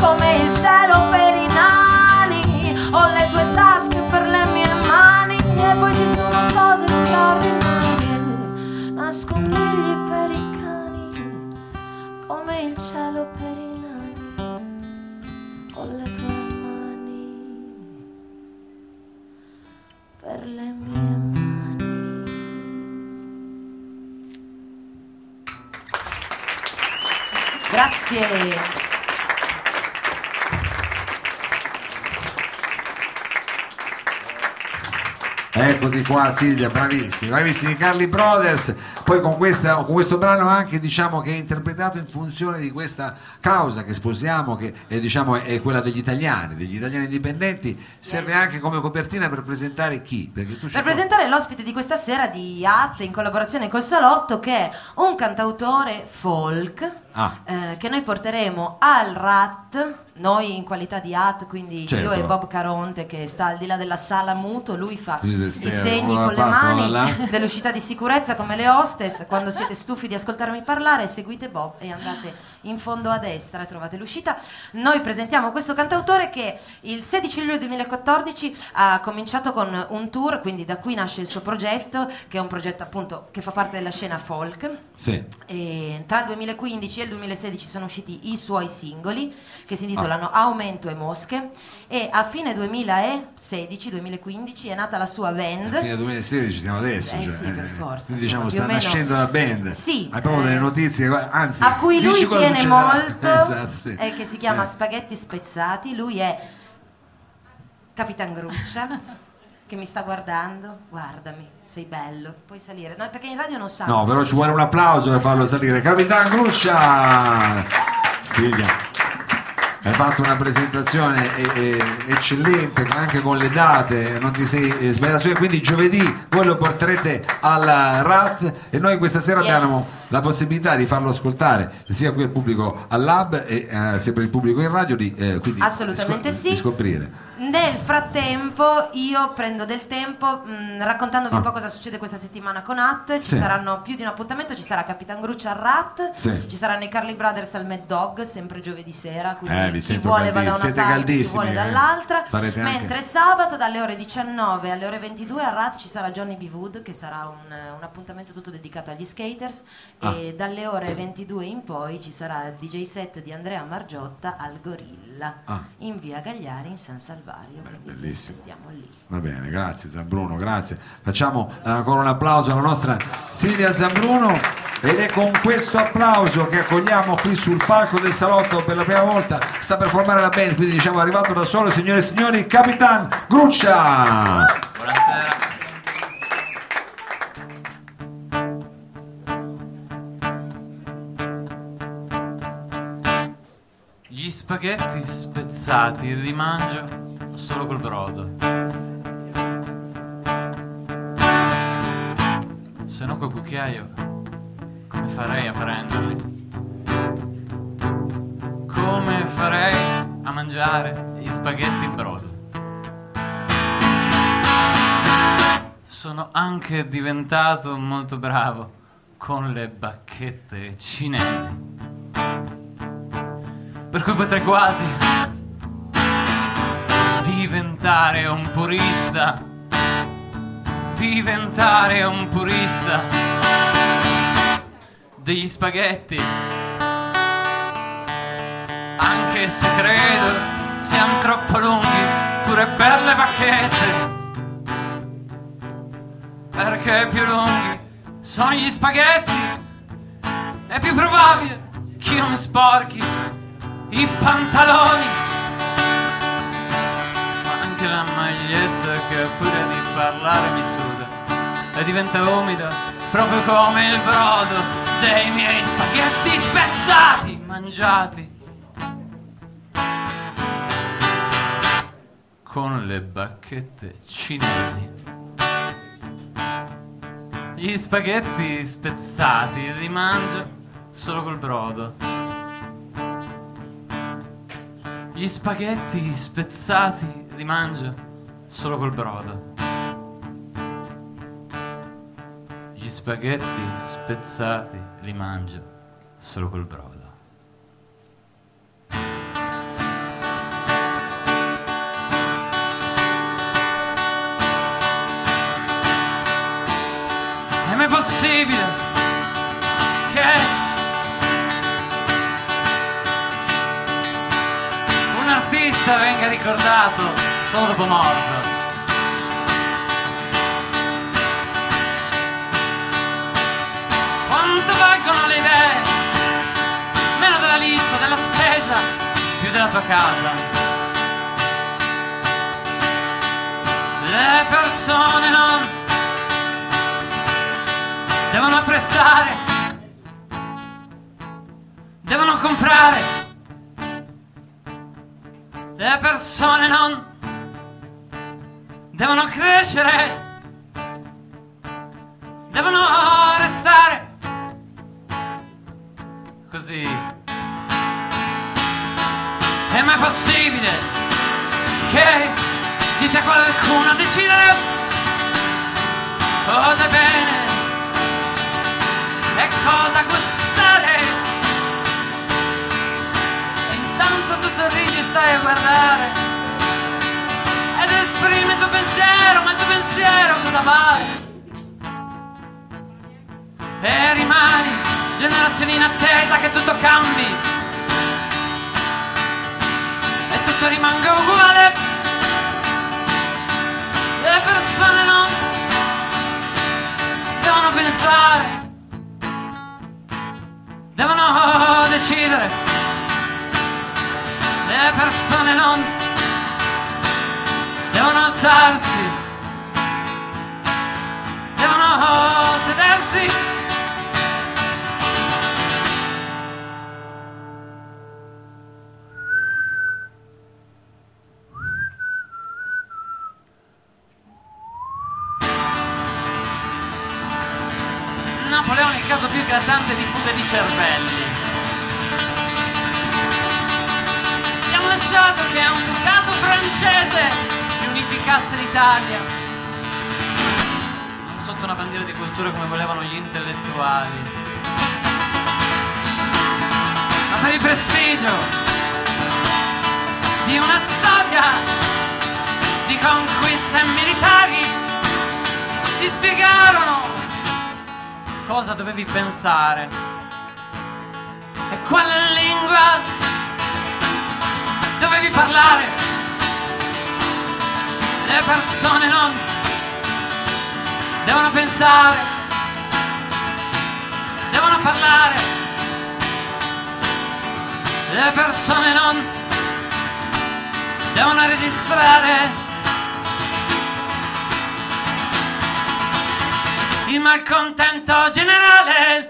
come il cielo per i nani. Ho le tue tasche per le mie mani. E poi ci sono cose straordinarie, cielo per i nani. Ho le tue mani per le mie mani. Grazie. Eccoti qua Silvia, bravissimi, bravissimi Carli Brothers, poi con, questa- con questo brano anche diciamo che è interpretato in funzione di questa causa che sposiamo, che è, diciamo, è quella degli italiani, degli italiani indipendenti, serve anche come copertina per presentare chi? Per presentare l'ospite di questa sera di AT in collaborazione col Salotto che è un cantautore folk Ah. eh, che noi porteremo al RAT, noi in qualità di AT, quindi Certo. io e Bob Caronte che sta al di là della sala muto, lui fa i stereo, segni con le mani dell'uscita di sicurezza come le hostess, quando siete stufi di ascoltarmi parlare seguite Bob e andate in fondo a destra e trovate l'uscita. Noi presentiamo questo cantautore che il 16 luglio 2014 ha cominciato con un tour, quindi da qui nasce il suo progetto, che è un progetto appunto che fa parte della scena folk. Sì. Tra il 2015 e il 2016 sono usciti i suoi singoli che si intitolano Aumento e Mosche e a fine 2016-2015 è nata la sua band. Fine 2016 siamo adesso, Eh cioè, sì, per eh, forza, quindi diciamo sta meno- nascendo la band. Sì, Hai proprio eh, delle notizie, anzi, a cui lui tiene molto Esatto, sì. e che si chiama Eh. Spaghetti Spezzati. Lui è Capitan Gruccia che mi sta guardando. Guardami, sei bello. Puoi salire. No, perché in radio non sa. No, però ci vuole un applauso per farlo salire. Capitan Gruccia! Silvia. Hai fatto una presentazione eh, eh, eccellente anche con le date, non ti sei eh, sbagliato, quindi giovedì voi lo porterete al RAT e noi questa sera Yes. abbiamo la possibilità di farlo ascoltare sia qui al pubblico al lab e eh, sia per il pubblico in radio di, eh, quindi Assolutamente scop- sì. di scoprire. Nel frattempo io prendo del tempo mh, raccontandovi un Ah. po' cosa succede questa settimana con AT. Ci Sì. saranno più di un appuntamento, ci sarà Capitan Gruccia al RAT, Sì. ci saranno i Carly Brothers al Mad Dog, sempre giovedì sera, quindi Eh, chi vuole va da una parte, chi vuole eh. dall'altra. Anche- Mentre sabato dalle ore 19 alle ore 22 al RAT ci sarà Johnny B. Wood che sarà un, un appuntamento tutto dedicato agli skaters Ah. e dalle ore 22 in poi ci sarà il DJ set di Andrea Margiotta al Gorilla Ah. in via Gagliari in San Salvario. Calvario. Beh, bellissimo. Va bene, grazie Zambruno, grazie. Facciamo eh, ancora un applauso alla nostra Silvia Zambruno ed è con questo applauso che accogliamo qui sul palco del salotto per la prima volta. Sta per formare la band, quindi diciamo è arrivato da solo, signore e signori, Capitan Gruccia. Buonasera. Gli spaghetti spezzati li mangio solo col brodo. Se no col cucchiaio, come farei a prenderli? Come farei a mangiare gli spaghetti in brodo? Sono anche diventato molto bravo con le bacchette cinesi. Per cui potrei quasi diventare un purista. Diventare un purista degli spaghetti. Anche se credo siano troppo lunghi pure per le bacchette. Perché più lunghi sono gli spaghetti, è più probabile che io mi sporchi i pantaloni. Anche la maglietta che a furia di parlare mi suda e diventa umida proprio come il brodo dei miei spaghetti spezzati, mangiati con le bacchette cinesi. Gli spaghetti spezzati li mangio solo col brodo. Gli spaghetti spezzati li mangio solo col brodo. Gli spaghetti spezzati li mangio solo col brodo. È mai possibile che un artista venga ricordato morto? Quanto valgono le idee? Meno della lista, della spesa, più della tua casa. Le persone non devono apprezzare, devono comprare. Le persone non devono crescere, devono restare così. È mai possibile che ci sia qualcuno a decidere cosa è bene e cosa gustare. E intanto tu sorridi e stai a guardare ed esprimi il tuo pensiero, ma il tuo pensiero cosa vale? E rimani generazioni in attesa che tutto cambi e tutto rimanga uguale. Le persone non devono pensare devono decidere. Le persone non prestigio di una storia di conquiste militari ti spiegarono cosa dovevi pensare e quale lingua dovevi parlare. Le persone non devono pensare, devono parlare. Le persone non devono registrare. il malcontento generale.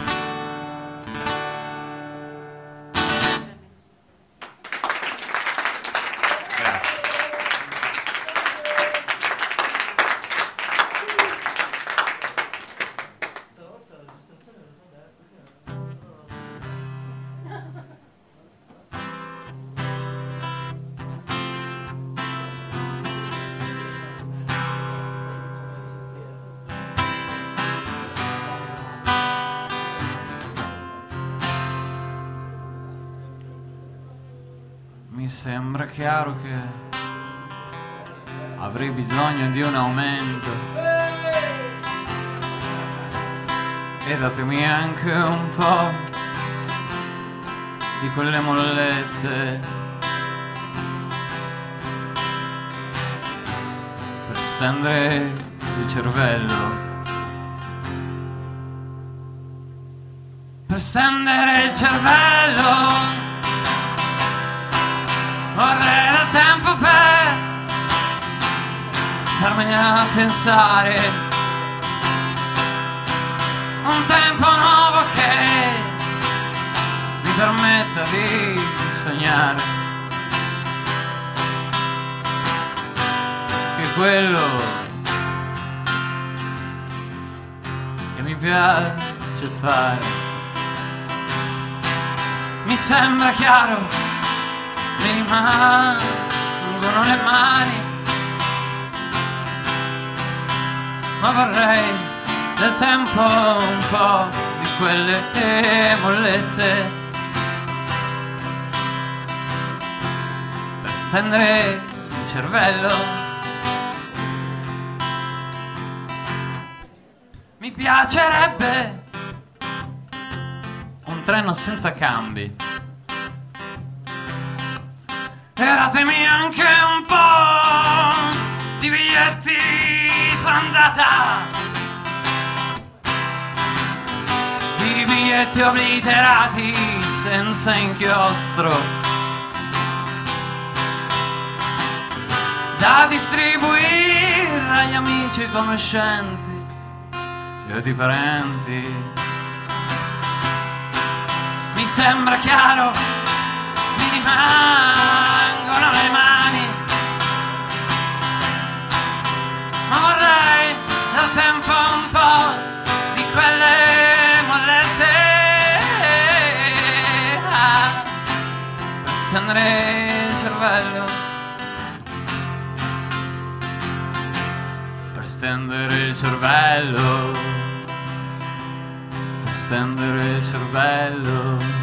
Mi sembra chiaro che avrei bisogno di un aumento. E datemi anche un po' di quelle mollette. Per stendere il cervello. Per stendere il cervello. Vorrei del tempo per starmene a pensare. Un tempo nuovo che mi permetta di sognare. Che quello che mi piace fare. Mi sembra chiaro rimangono le mani, ma vorrei del tempo un po' di quelle mollette per stendere il cervello. Mi piacerebbe un treno senza cambi. E datemi anche un po' di biglietti d'andata Di biglietti obliterati senza inchiostro. Da distribuire agli amici conoscenti E ai parenti Mi sembra chiaro rimangono le mani. Ma vorrei nel tempo un po' di quelle mollette. Per stendere il cervello. Per stendere il cervello. Per stendere il cervello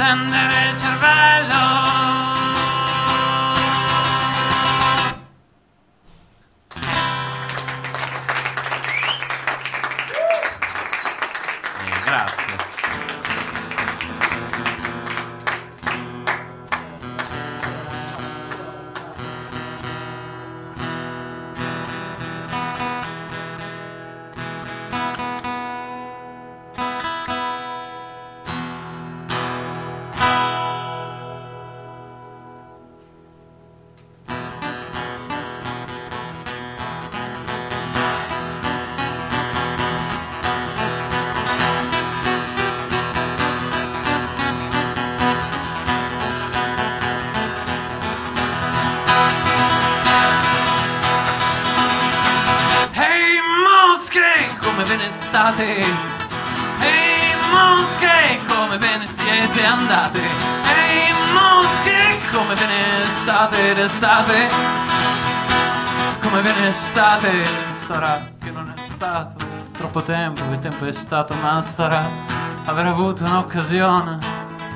per stendere il cervello. State? Ehi mosche, come ve ne siete andate? Ehi mosche, come ve ne state d'estate? Come ve ne state? Sarà che non è stato troppo tempo, il tempo è stato, ma sarà aver avuto un'occasione,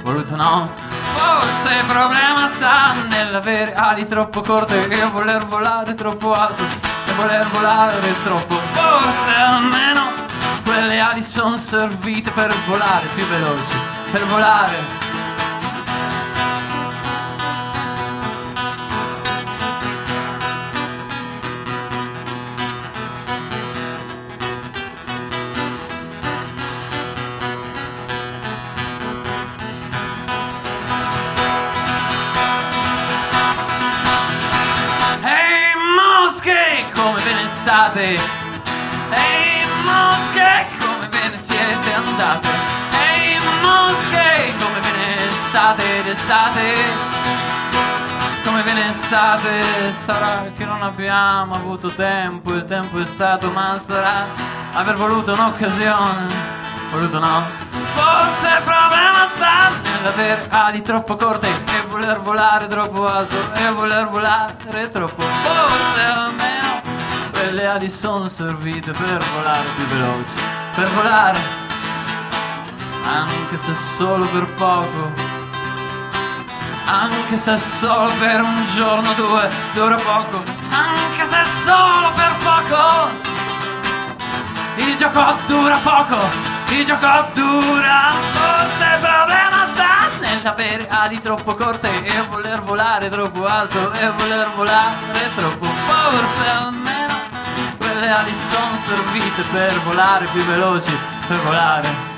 voluto no. Forse il problema sta nell'avere ali troppo corte e voler volare troppo alto e voler volare troppo. Forse almeno quelle ali sono servite per volare più veloci per volare. Come ve ne state? Sarà che non abbiamo avuto tempo, il tempo è stato, ma sarà aver voluto un'occasione. Voluto no? Forse il problema sta nell'avere ali troppo corte e voler volare troppo alto e voler volare troppo forse almeno quelle ali sono servite per volare più veloci per volare anche se solo per poco anche se solo per un giorno o due dura poco. Anche se solo per poco. Il gioco dura poco. Il gioco dura forse il problema sta nell'avere ali troppo corte. E voler volare troppo alto e voler volare troppo forse almeno quelle ali sono servite per volare più veloci per volare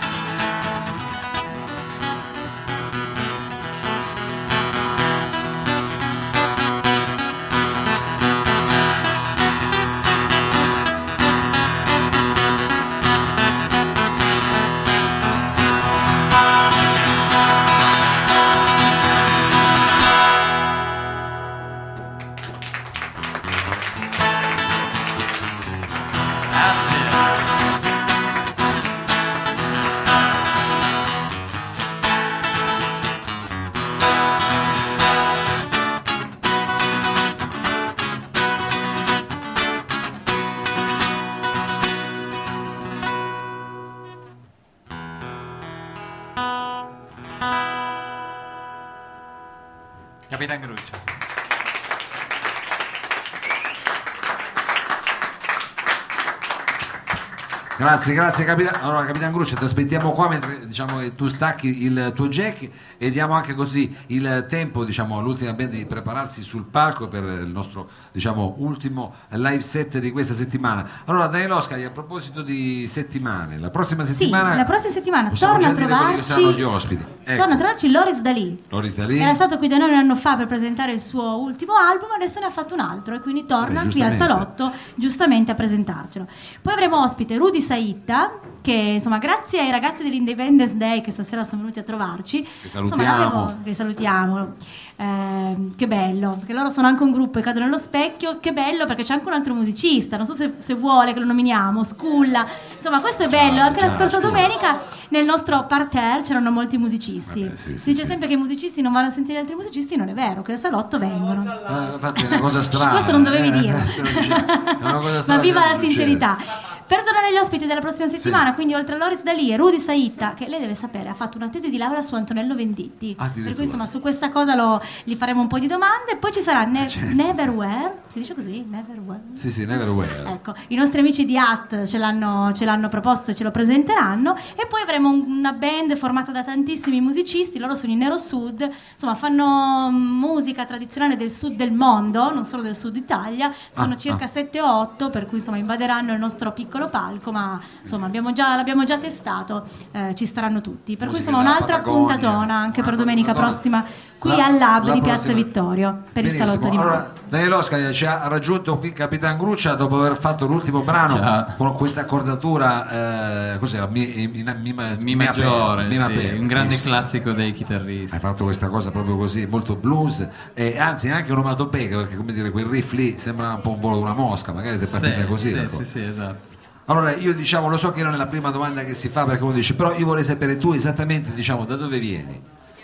Grazie, grazie Capitan. Allora, Capitan Gruccia, ti aspettiamo qua mentre diciamo, che tu stacchi il tuo jack e diamo anche così il tempo diciamo, all'ultima band di prepararsi sul palco per il nostro diciamo, ultimo live set di questa settimana. Allora, Daniel Oscar, a proposito di settimane, la prossima Sì, settimana la prossima settimana torna a saranno gli trovarci ospiti. Ecco, torna a trovarci Loris Dalì. Loris Dalì. Era stato qui da noi un anno fa per presentare il suo ultimo album, adesso ne ha fatto un altro e quindi torna Beh, qui al salotto giustamente a presentarcelo. Poi avremo ospite Rudy Saitta, che insomma grazie ai ragazzi dell'Independence Day che stasera sono venuti a trovarci, Che insomma, salutiamo. l'avevo- che salutiamo. Ehm, che bello, perché loro sono anche un gruppo e cadono nello specchio. Che bello perché c'è anche un altro musicista. Non so se, se vuole che lo nominiamo, Sculla. Insomma, questo è bello. Anche la ciao, scorsa Sculla. domenica nel nostro parterre c'erano molti musicisti. Vabbè, sì, si sì, dice sì. sempre che i musicisti non vanno a sentire altri musicisti, non è vero, che al salotto vengono. Ah, infatti è una cosa strana. Questo non dovevi eh, dirlo. È una cosa Ma viva la succede. sincerità. Per tornare agli ospiti della prossima settimana, quindi oltre a Loris Dalì e Rudy Saitta, che lei deve sapere, ha fatto una tesi di laurea su Antonello Venditti. Addirittura. Per cui insomma su questa cosa lo- gli faremo un po' di domande. Poi ci sarà Ne- certo, Neverwhere, si dice così? Neverwhere. Sì, sì, Neverwhere. Ecco, i nostri amici di AT ce l'hanno, ce l'hanno proposto e ce lo presenteranno e poi avremo un- una band formata da tantissimi musicisti, loro sono i Nero Sud, insomma fanno musica tradizionale del sud del mondo, non solo del sud Italia, sono Ah, circa ah. 7 o 8 per cui insomma invaderanno il nostro piccolo palco, ma insomma abbiamo già, l'abbiamo già testato, eh, ci staranno tutti, per cui Musica insomma della un'altra Patagonia, puntatona anche per domenica prossima qui La- al Lab la di Piazza prossima- Vittorio per il Benissimo. salotto di Mano. Allora, Daniel Oscar ci ha raggiunto qui Capitan Gruccia dopo aver fatto l'ultimo brano Ciao. con questa accordatura, eh, cos'era? Mi, mi, mi, mi- Mi mi maggiore, sì, un grande Benissimo. classico dei chitarristi. Hai fatto questa cosa proprio così, molto blues, e anzi anche onomatopeica, perché come dire, quel riff lì sembra un po' un volo di una mosca, magari ti è partita Sì, così. sì, cosa. sì, sì, esatto. Allora io diciamo, lo so che non è la prima domanda che si fa perché uno dice, però io vorrei sapere tu esattamente diciamo da dove vieni.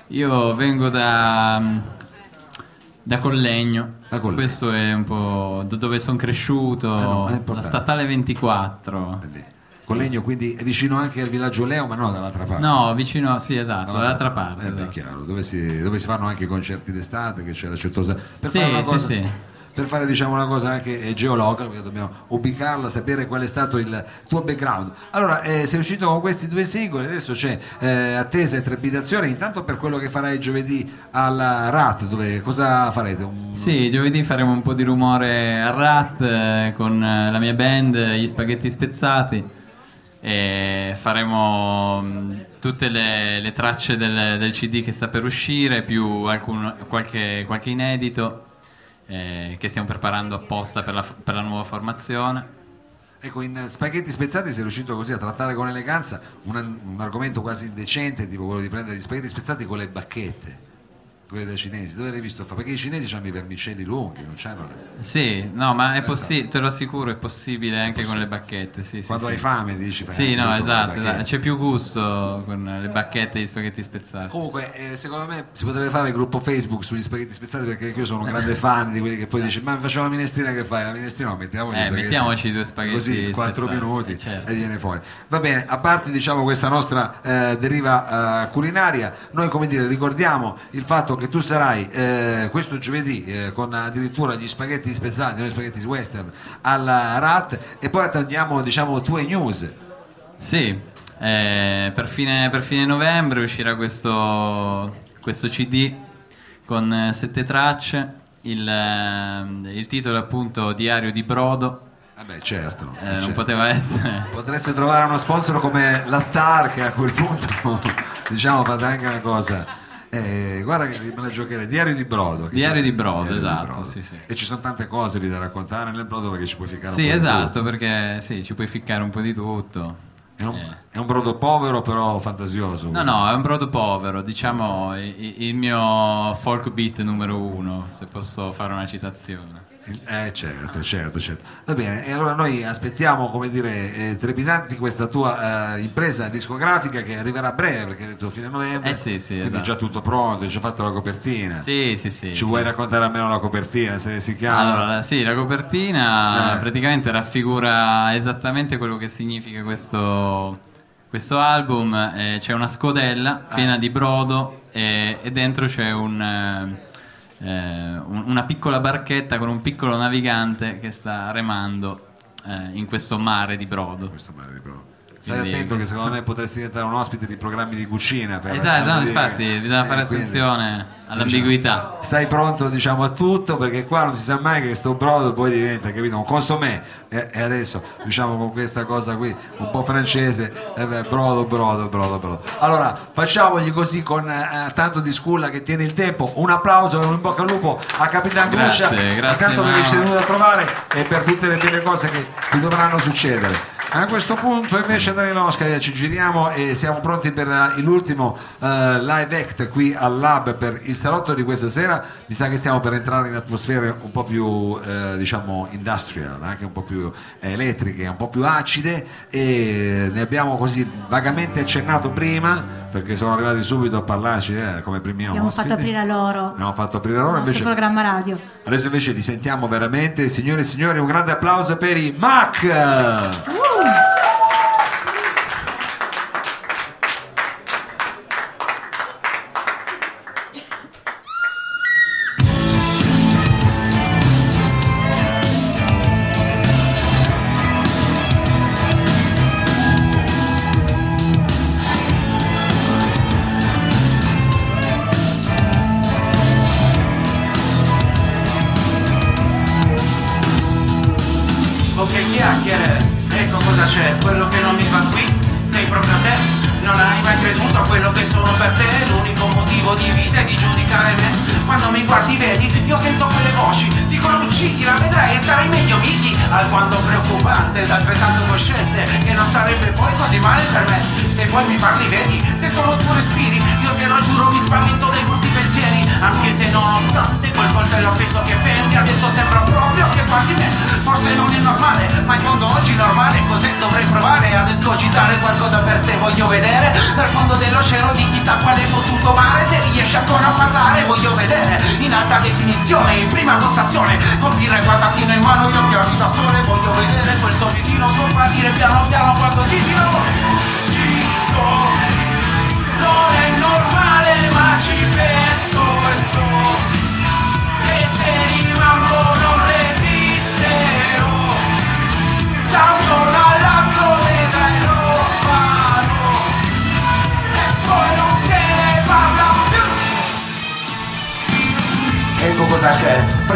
Io vengo da, da Collegno. Da Collegno. Questo è un po' da dove sono cresciuto, Eh no, la statale 24. Collegno quindi è vicino anche al villaggio Leo, ma no dall'altra parte. No, vicino, sì, esatto, dall'altra Eh, parte. beh, esatto. chiaro, dove si, dove si fanno anche i concerti d'estate, che c'è la certosa. Per Sì, sì, cosa, sì. Per fare diciamo una cosa anche eh, geologica, perché dobbiamo ubicarla, sapere qual è stato il tuo background. Allora, eh, sei uscito con questi due singoli, adesso c'è eh, attesa e trepidazione, intanto per quello che farai giovedì alla RAT, dove cosa farete? Un- Sì, giovedì faremo un po' di rumore a Rat eh, con eh, la mia band, gli spaghetti spezzati. E faremo mh, tutte le, le tracce del, del CD che sta per uscire, più alcun- qualche, qualche inedito eh, che stiamo preparando apposta per la, per la nuova formazione. Ecco, in Spaghetti Spezzati sei riuscito così a trattare con eleganza un, un argomento quasi indecente, tipo quello di prendere gli spaghetti spezzati con le bacchette, quelle dei cinesi. Dove l'hai visto? Perché i cinesi hanno i vermicelli lunghi, non c'hanno le... Sì, no, ma è Esatto. possibile, te lo assicuro, è possibile anche con le bacchette. Sì, sì, Quando sì. hai fame dici Sì, no, esatto, esatto, c'è più gusto con le bacchette e gli spaghetti spezzati. Comunque, eh, secondo me si potrebbe fare il gruppo Facebook sugli spaghetti spezzati perché io sono un grande fan di quelli che poi dici ma facciamo la minestrina che fai? La minestrina no, mettiamo Eh, mettiamoci due spaghetti Così, 4 spezzati, minuti eh, certo. e viene fuori. Va bene, a parte diciamo questa nostra eh, deriva eh, culinaria, noi come dire ricordiamo il fatto che tu sarai eh, questo giovedì eh, con addirittura gli spaghetti spezzati, noi spaghetti western alla RAT e poi attendiamo diciamo tue news. Sì, eh, per, fine, per fine novembre uscirà questo, questo CD con eh, sette tracce. Il, eh, il titolo è appunto Diario di Brodo. Vabbè, certo. Eh, non certo. poteva essere. Potreste trovare uno sponsor come la Star che a quel punto diciamo fate anche una cosa. Eh, guarda che me la giocherei, Diario di Brodo. Diario di Brodo, Diario di esatto, Brodo. sì, sì. E ci sono tante cose lì da raccontare nel brodo perché ci puoi ficcare un Sì, po' di esatto, tutto. perché sì, ci puoi ficcare un po' di tutto. È un, è un brodo povero però fantasioso. No, no, è un brodo povero, diciamo i- i- il mio folk beat numero uno, se posso fare una citazione. Eh certo, certo, certo. Va bene, e allora noi aspettiamo, come dire, eh, trepidanti questa tua eh, impresa discografica che arriverà a breve, perché hai detto fine novembre. Eh sì, sì, Quindi è esatto. già tutto pronto, hai già fatto la copertina. Sì, sì, sì. Ci sì. vuoi raccontare almeno la copertina, se si chiama? Allora, sì, la copertina Eh. praticamente raffigura esattamente quello che significa questo, questo album. Eh, c'è una scodella Ah. piena di brodo e, e dentro c'è un, eh, eh, un- una piccola barchetta con un piccolo navigante che sta remando eh, in questo mare di brodo. Questo mare di brodo. Stai Quindi- attento che secondo me potresti diventare un ospite di programmi di cucina. Per Esatto, esatto, infatti bisogna fare eh, quindi, attenzione all'ambiguità. diciamo, stai pronto diciamo a tutto perché qua non si sa mai che sto brodo poi diventa capito? Un consomè e, e adesso diciamo con questa cosa qui un po' francese eh beh, brodo brodo brodo brodo. Allora facciamogli così con eh, tanto di sculla che tiene il tempo. Un applauso e un in bocca al lupo a Capitan Grazie, Gruccia grazie, intanto perché ci è venuto a trovare e per tutte le belle cose che ti dovranno succedere a questo punto invece Danielosca ci giriamo e siamo pronti per eh, l'ultimo eh, live act qui al lab per il salotto di questa sera. Mi sa che stiamo per entrare in atmosfere un po' più eh, diciamo industrial, anche un po' più elettriche, un po' più acide e ne abbiamo così vagamente accennato prima perché sono arrivati subito a parlarci eh, come primi Abbiamo ospiti. fatto aprire loro Abbiamo fatto aprire il loro nostro invece programma radio. Adesso invece li sentiamo veramente, signore e signori, un grande applauso per i Mac! Ok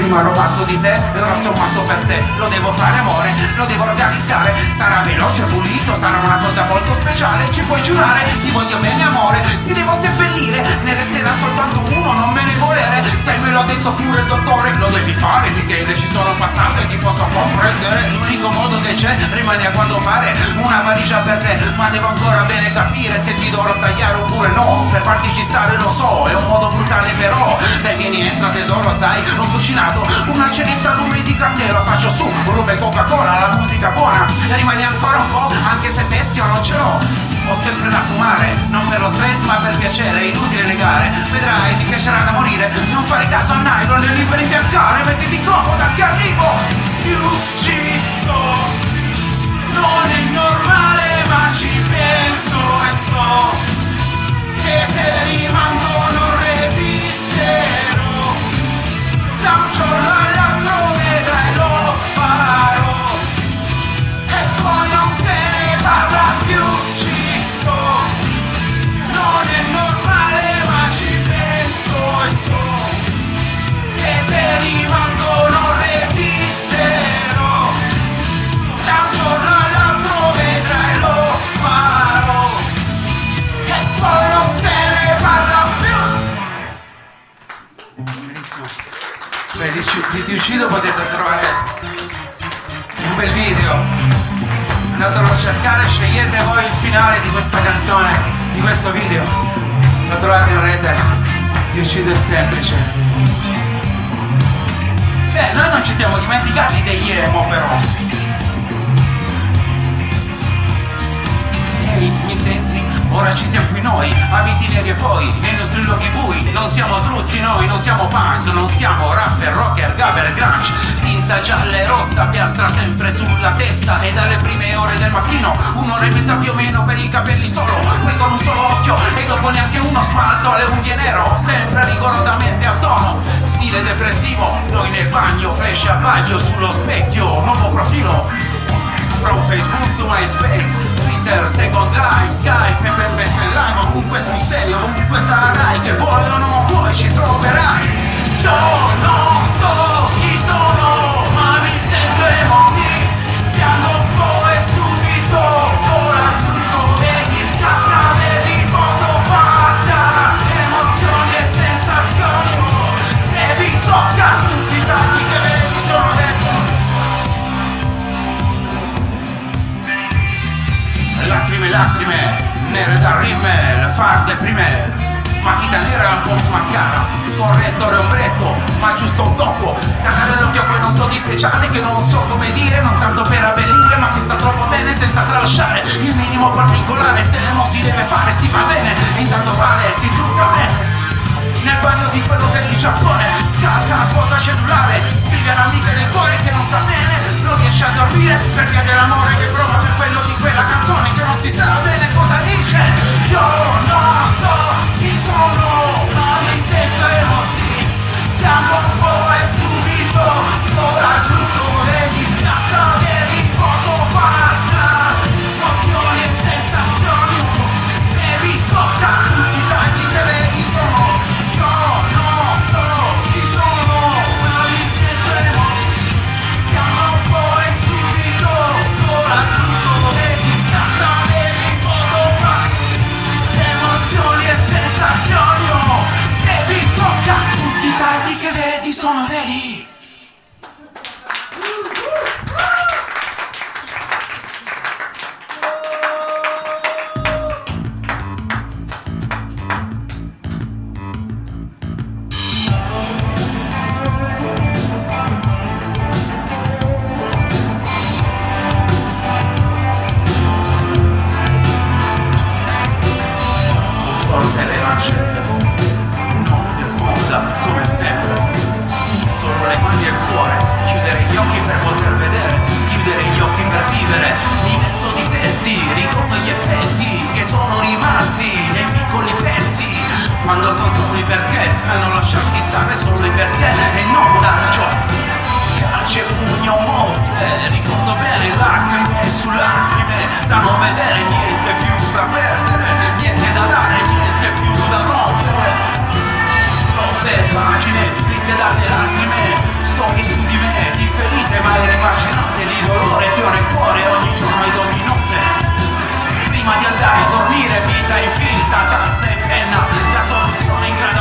Prima ero matto di te e ora matto per te. Lo devo fare amore, lo devo organizzare. Sarà veloce, pulito, sarà una cosa molto speciale. Ci puoi giurare, ti voglio bene amore Ti devo seppellire, ne resterà soltanto uno, non me ne volere. Sai me l'ha detto pure il dottore Lo devi fare, Michele, ci sono passato e ti posso comprendere. L'unico modo che c'è rimane a quanto pare Una valigia per te, ma devo ancora bene capire Se ti dovrò tagliare oppure no. Per farti ci stare lo so, è un modo brutale però. Dai vieni entra tesoro, sai, ho cucinato Una cenetta a lume di candela Faccio su, rum e Coca-Cola, la musica buona. E rimani ancora un po', anche se tessio non ce l'ho. Ho sempre da fumare, non per lo stress ma per piacere, è inutile negare. Vedrai, ti piacerà da morire, non fare caso a nylon e liberi imbiancare Mettiti comoda che arrivo, riuscito Non è normale ma ci penso e so Che se rimango di, Ci- di Ti Uccido potete trovare un bel video Andatelo a cercare, scegliete voi il finale di questa canzone, di questo video. Lo trovate in rete, ti uccido è semplice. Eh, noi non ci siamo dimenticati degli emo però. Ora ci siamo qui noi, abiti neri e poi, nei nostri luoghi bui, non siamo truzzi noi, non siamo punk, non siamo rapper, rocker, gabber, grunge, tinta gialla e rossa, piastra sempre sulla testa. E dalle prime ore del mattino, un'ora e mezza più o meno per i capelli solo, poi con un solo occhio e dopo neanche uno smalto alle unghie nero, sempre rigorosamente a tono, stile depressivo, noi nel bagno, flash a bagno sullo specchio, nuovo profilo, From Facebook to MySpace, Twitter, Second Life, Skype, MMS Live, ovunque tu sei, ovunque sarai, che vuoi o non vuoi ci troverai. Rimmel, farde prime Matita nera al pomp mascara Correttore ombretto, ma giusto un tocco Cagare l'occhio a non so di speciale Che non so come dire, non tanto per abbellire Ma che sta troppo bene senza tralasciare Il minimo particolare, se non si deve fare si fa bene Intanto vale, si trucca bene. Nel bagno di quello del di Giappone Scatta quota cellulare Scrive all'amica del cuore che non sta bene Non riesce a dormire per via dell'amore che prova per quello di quella canzone Che non si sa bene cosa dice. Io non so chi sono Ma mi sento emosi Piango un perché? Non lasciarti stare solo i perché e non la ragione. Calce pugno mobile ricordo bene lacrime su lacrime da non vedere niente più da perdere niente da dare niente più da rompere. Troppe pagine scritte dalle lacrime storie su di me di ferite mai rimacinate di dolore che ho nel cuore ogni giorno ed ogni notte. Prima di andare a dormire vita infilza e penna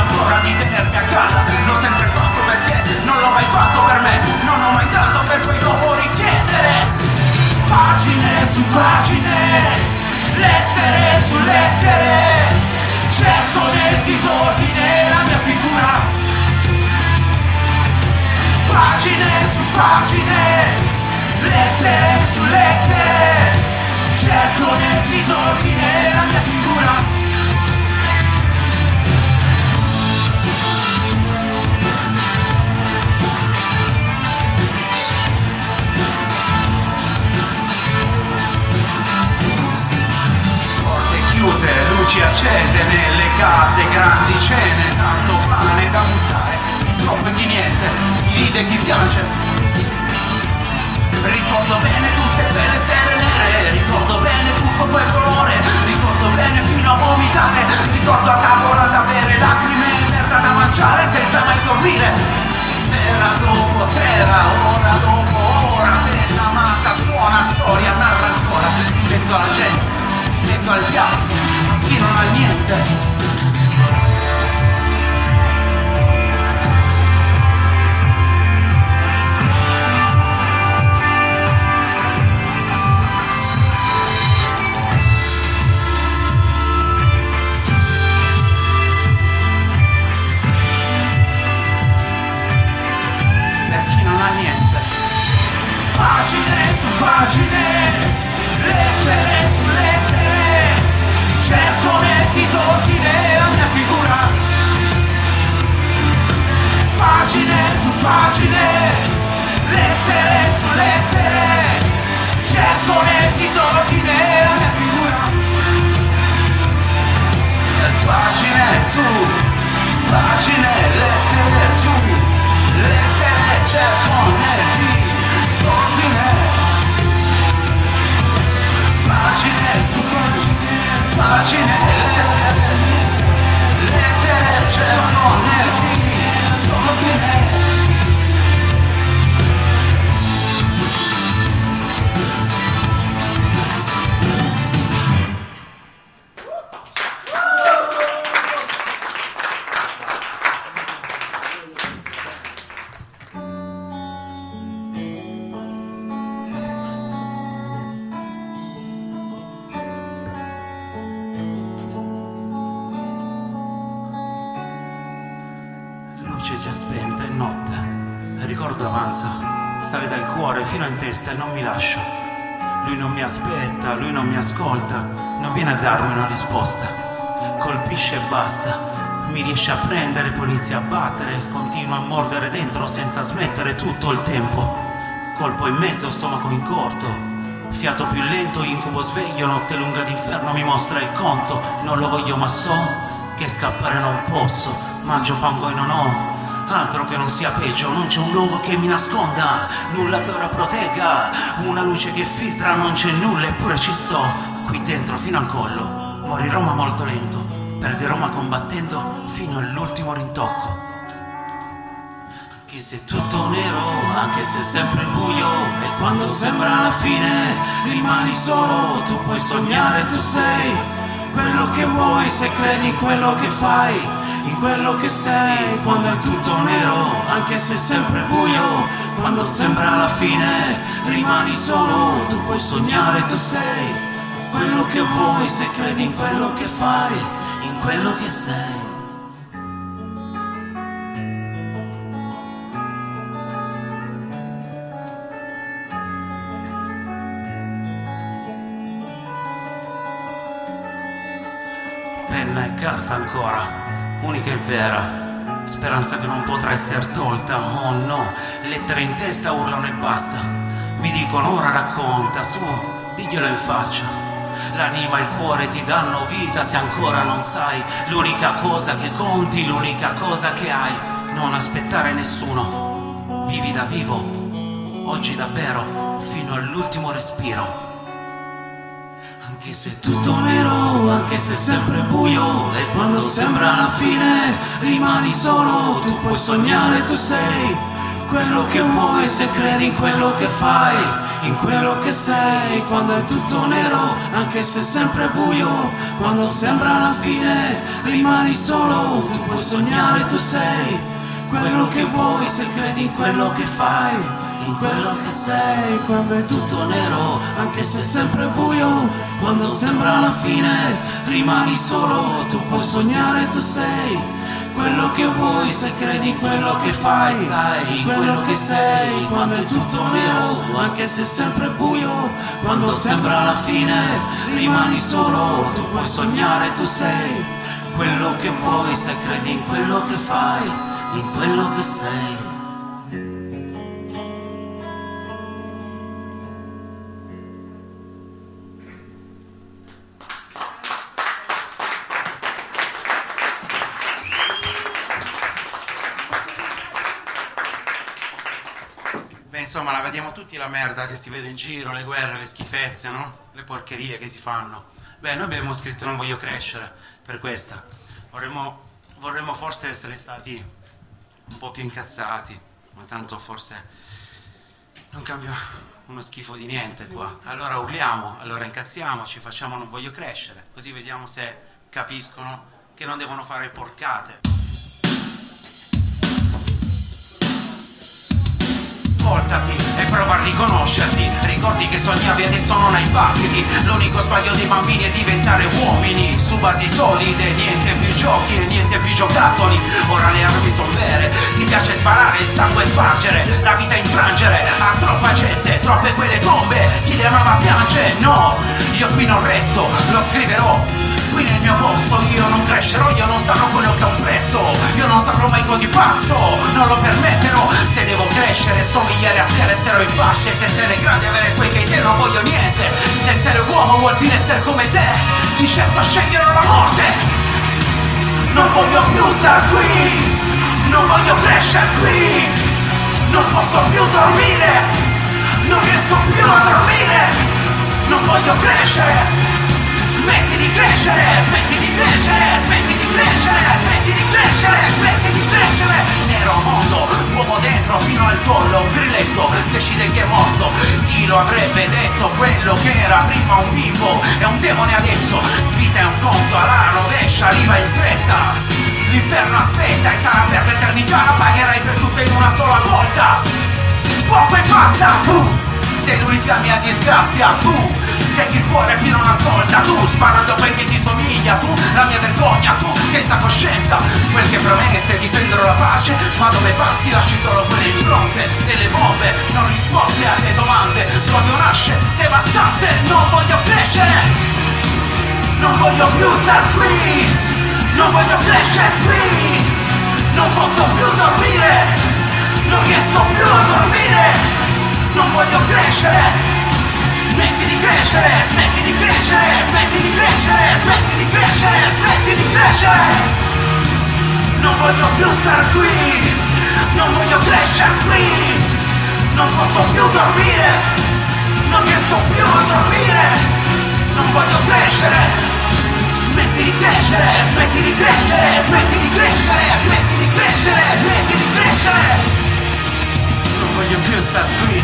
paura di tenermi a galla. L'ho sempre fatto perché non l'ho mai fatto per me. Non ho mai dato per poi dopo richiedere. Pagine su pagine Lettere su lettere. Cerco nel disordine la mia figura. Pagine su pagine Lettere su lettere. Cerco nel disordine la mia figura. Chiuse, luci accese nelle case, grandi cene, tanto pane da buttare, chi troppo chi niente, chi ride chi piange. Ricordo bene tutte quelle sere nere, ricordo bene tutto quel colore, ricordo bene fino a vomitare, ricordo a tavola da bere lacrime e merda da mangiare senza mai dormire. Sera dopo sera, ora dopo ora, bella amata, suona storia, narra ancora, mezzo alla gente, mezzo alle piazze, chi non ha niente. niente. Pagine su pagine, Pagine su pagine, lettere su lettere, cerco nel disordine la mia figura. Pagine su, pagine, lettere su, lettere cerco nel disordine. Pagine su pagine, pagine, lettere su, lettere cerco nel disordine. Spenta, è notte. Il ricordo avanza, sale dal cuore fino in testa e non mi lascia. Lui non mi aspetta, lui non mi ascolta, non viene a darmi una risposta. Colpisce e basta. Mi riesce a prendere, poi inizia a battere, continua a mordere dentro senza smettere tutto il tempo. Colpo in mezzo, stomaco in corto. Fiato più lento, incubo sveglio, notte lunga d'inferno mi mostra il conto. Non lo voglio ma so che scappare non posso. Mangio fango e non ho altro che non sia peggio. Non c'è un luogo che mi nasconda, nulla che ora protegga. Una luce che filtra, non c'è nulla eppure ci sto. Qui dentro fino al collo. Morirò ma molto lento. Perderò ma combattendo fino all'ultimo rintocco. Anche se tutto nero, anche se sempre buio E quando sembra la fine rimani solo Tu puoi sognare, tu sei quello che vuoi Se credi in quello che fai, in quello che sei Quando è tutto nero, anche se è sempre buio Quando sembra la fine rimani solo Tu puoi sognare, tu sei quello che vuoi Se credi in quello che fai, in quello che sei. Penna e carta ancora, unica e vera. Speranza che non potrà essere tolta, oh no, lettere in testa urlano e basta. Mi dicono ora racconta, su, diglielo in faccia. L'anima e il cuore ti danno vita se ancora non sai. L'unica cosa che conti, l'unica cosa che hai. Non aspettare nessuno. Vivi da vivo, oggi davvero, fino all'ultimo respiro. Anche se tutto nero, anche se sempre buio E quando sembra la fine rimani solo Tu puoi sognare, tu sei quello che vuoi Se credi in quello che fai, in quello che sei. Quando è tutto nero, anche se sempre buio Quando sembra la fine rimani solo Tu puoi sognare, tu sei quello che vuoi Se credi in quello che fai, in quello che sei quando è tutto nero, anche se è sempre buio, quando sembra la fine, rimani solo, tu puoi sognare, tu sei quello che vuoi se credi in quello che fai, sai quello che sei quando è tutto nero, anche se è sempre buio, quando sembra la fine, rimani solo, tu puoi sognare, tu sei quello che vuoi se credi in quello che fai, in quello che sei. Insomma, la vediamo tutti la merda che si vede in giro, le guerre, le schifezze, no? Le porcherie che si fanno. Beh, noi abbiamo scritto Non voglio crescere per questa. Vorremmo, vorremmo forse essere stati un po' più incazzati, ma tanto forse non cambia uno schifo di niente qua. Allora urliamo, allora incazziamoci, facciamo Non voglio crescere, così vediamo se capiscono che non devono fare porcate. Voltati e prova a riconoscerti. Ricordi che sognavi adesso non hai battiti. L'unico sbaglio dei bambini è diventare uomini Su basi solide, niente più giochi e niente più giocattoli. Ora le armi sono vere. Ti piace sparare, il sangue spargere. La vita infrangere A troppa gente, troppe quelle tombe. Chi le amava piange, no. Io qui non resto, lo scriverò Qui nel mio posto io non crescerò, io non sarò quello che ha un prezzo. Io non sarò mai così pazzo, non lo permetterò. Se devo crescere, somigliare a te, resterò in fasce Se essere grande, avere quel che hai te, non voglio niente. Se essere uomo vuol dire essere come te. Di certo sceglierò la morte. Non voglio più star qui. Non voglio crescere qui. Non posso più dormire. Non riesco più a dormire. Non voglio crescere Smetti di crescere, smetti di crescere, smetti di crescere, smetti di crescere, smetti di crescere. Nero mondo, uomo dentro fino al collo, grilletto, decide che è morto. Chi lo avrebbe detto? Quello che era prima un bimbo è un demone adesso. Vita è un conto alla rovescia, arriva in fretta. L'inferno aspetta e sarà per l'eternità, pagherai per tutte in una sola volta. Fuoco e basta, sei l'unica mia disgrazia, tu sei il cuore fino a una svolta, tu sparando perché ti somiglia, tu la mia vergogna, tu senza coscienza, quel che promette difenderò la pace, ma dove passi lasci solo quelle impronte, delle bombe, non risposte alle domande, l'odio nasce devastante, non voglio crescere, non voglio più star qui, non voglio crescere qui, non posso più dormire, non riesco più a dormire non voglio crescere. Smetti di crescere, smetti di crescere, smetti di crescere, smetti di crescere, smetti di crescere. Non voglio più star qui, non voglio crescere qui. Non posso più dormire, non riesco più a dormire. Non voglio crescere. Smetti di crescere, smetti di crescere, smetti di crescere, smetti di crescere, smetti di crescere voglio più star qui,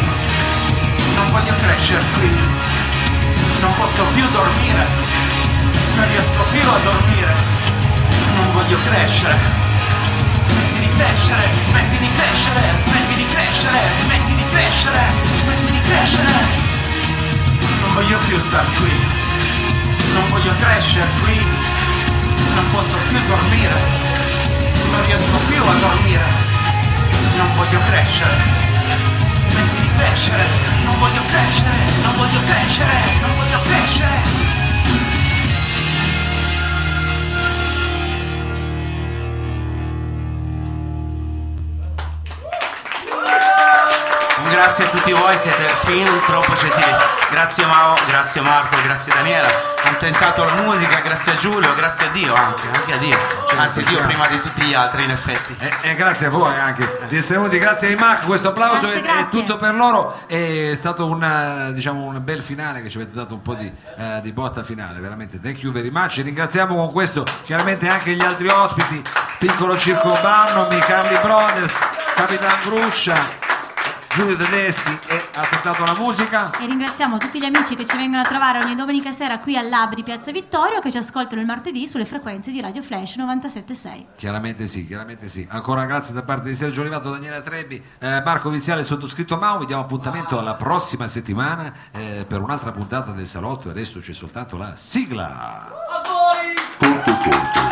non voglio crescere qui, non posso più dormire, non riesco più a dormire, non voglio crescere. Smetti di crescere, smetti di crescere, smetti di crescere, smetti di crescere, smetti di crescere. Non voglio più star qui, non voglio crescere qui, non posso più dormire, non riesco più a dormire, non voglio crescere crescere, non voglio crescere, non voglio crescere, non voglio crescere. Grazie a tutti voi, siete fin troppo gentili. Grazie Mao, grazie Marco, grazie Daniela. Hanno tentato la musica, grazie a Giulio, grazie a Dio anche, anche a Dio. Anzi Dio prima di tutti gli altri in effetti. E, e grazie a voi anche di essere venuti, grazie ai Mac, questo applauso Grazie, è, grazie. è tutto per loro, è stato una, diciamo, un bel finale che ci avete dato un po' di, eh, di botta finale, veramente thank you very much, ringraziamo con questo chiaramente anche gli altri ospiti, Piccolo Circo Bannomi, Carli Brothers, Capitan Gruccia, Giulio Tedeschi e ha tentato la musica. E ringraziamo tutti gli amici che ci vengono a trovare ogni domenica sera qui al Lab di Piazza Vittorio che ci ascoltano il martedì sulle frequenze di Radio Flash 97.6. Chiaramente sì, chiaramente sì. Ancora grazie da parte di Sergio Olivato, Daniela Trebbi, eh, Marco Viziale, sottoscritto Mau. Vi diamo appuntamento alla prossima settimana eh, per un'altra puntata del salotto. E adesso c'è soltanto la sigla. Corto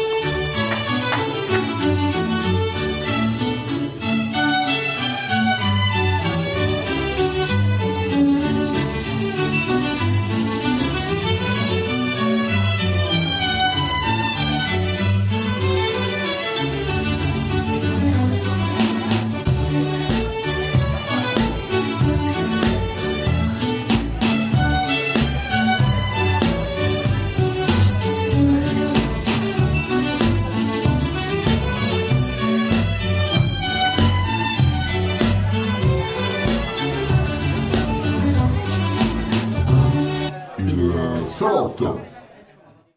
Il salotto.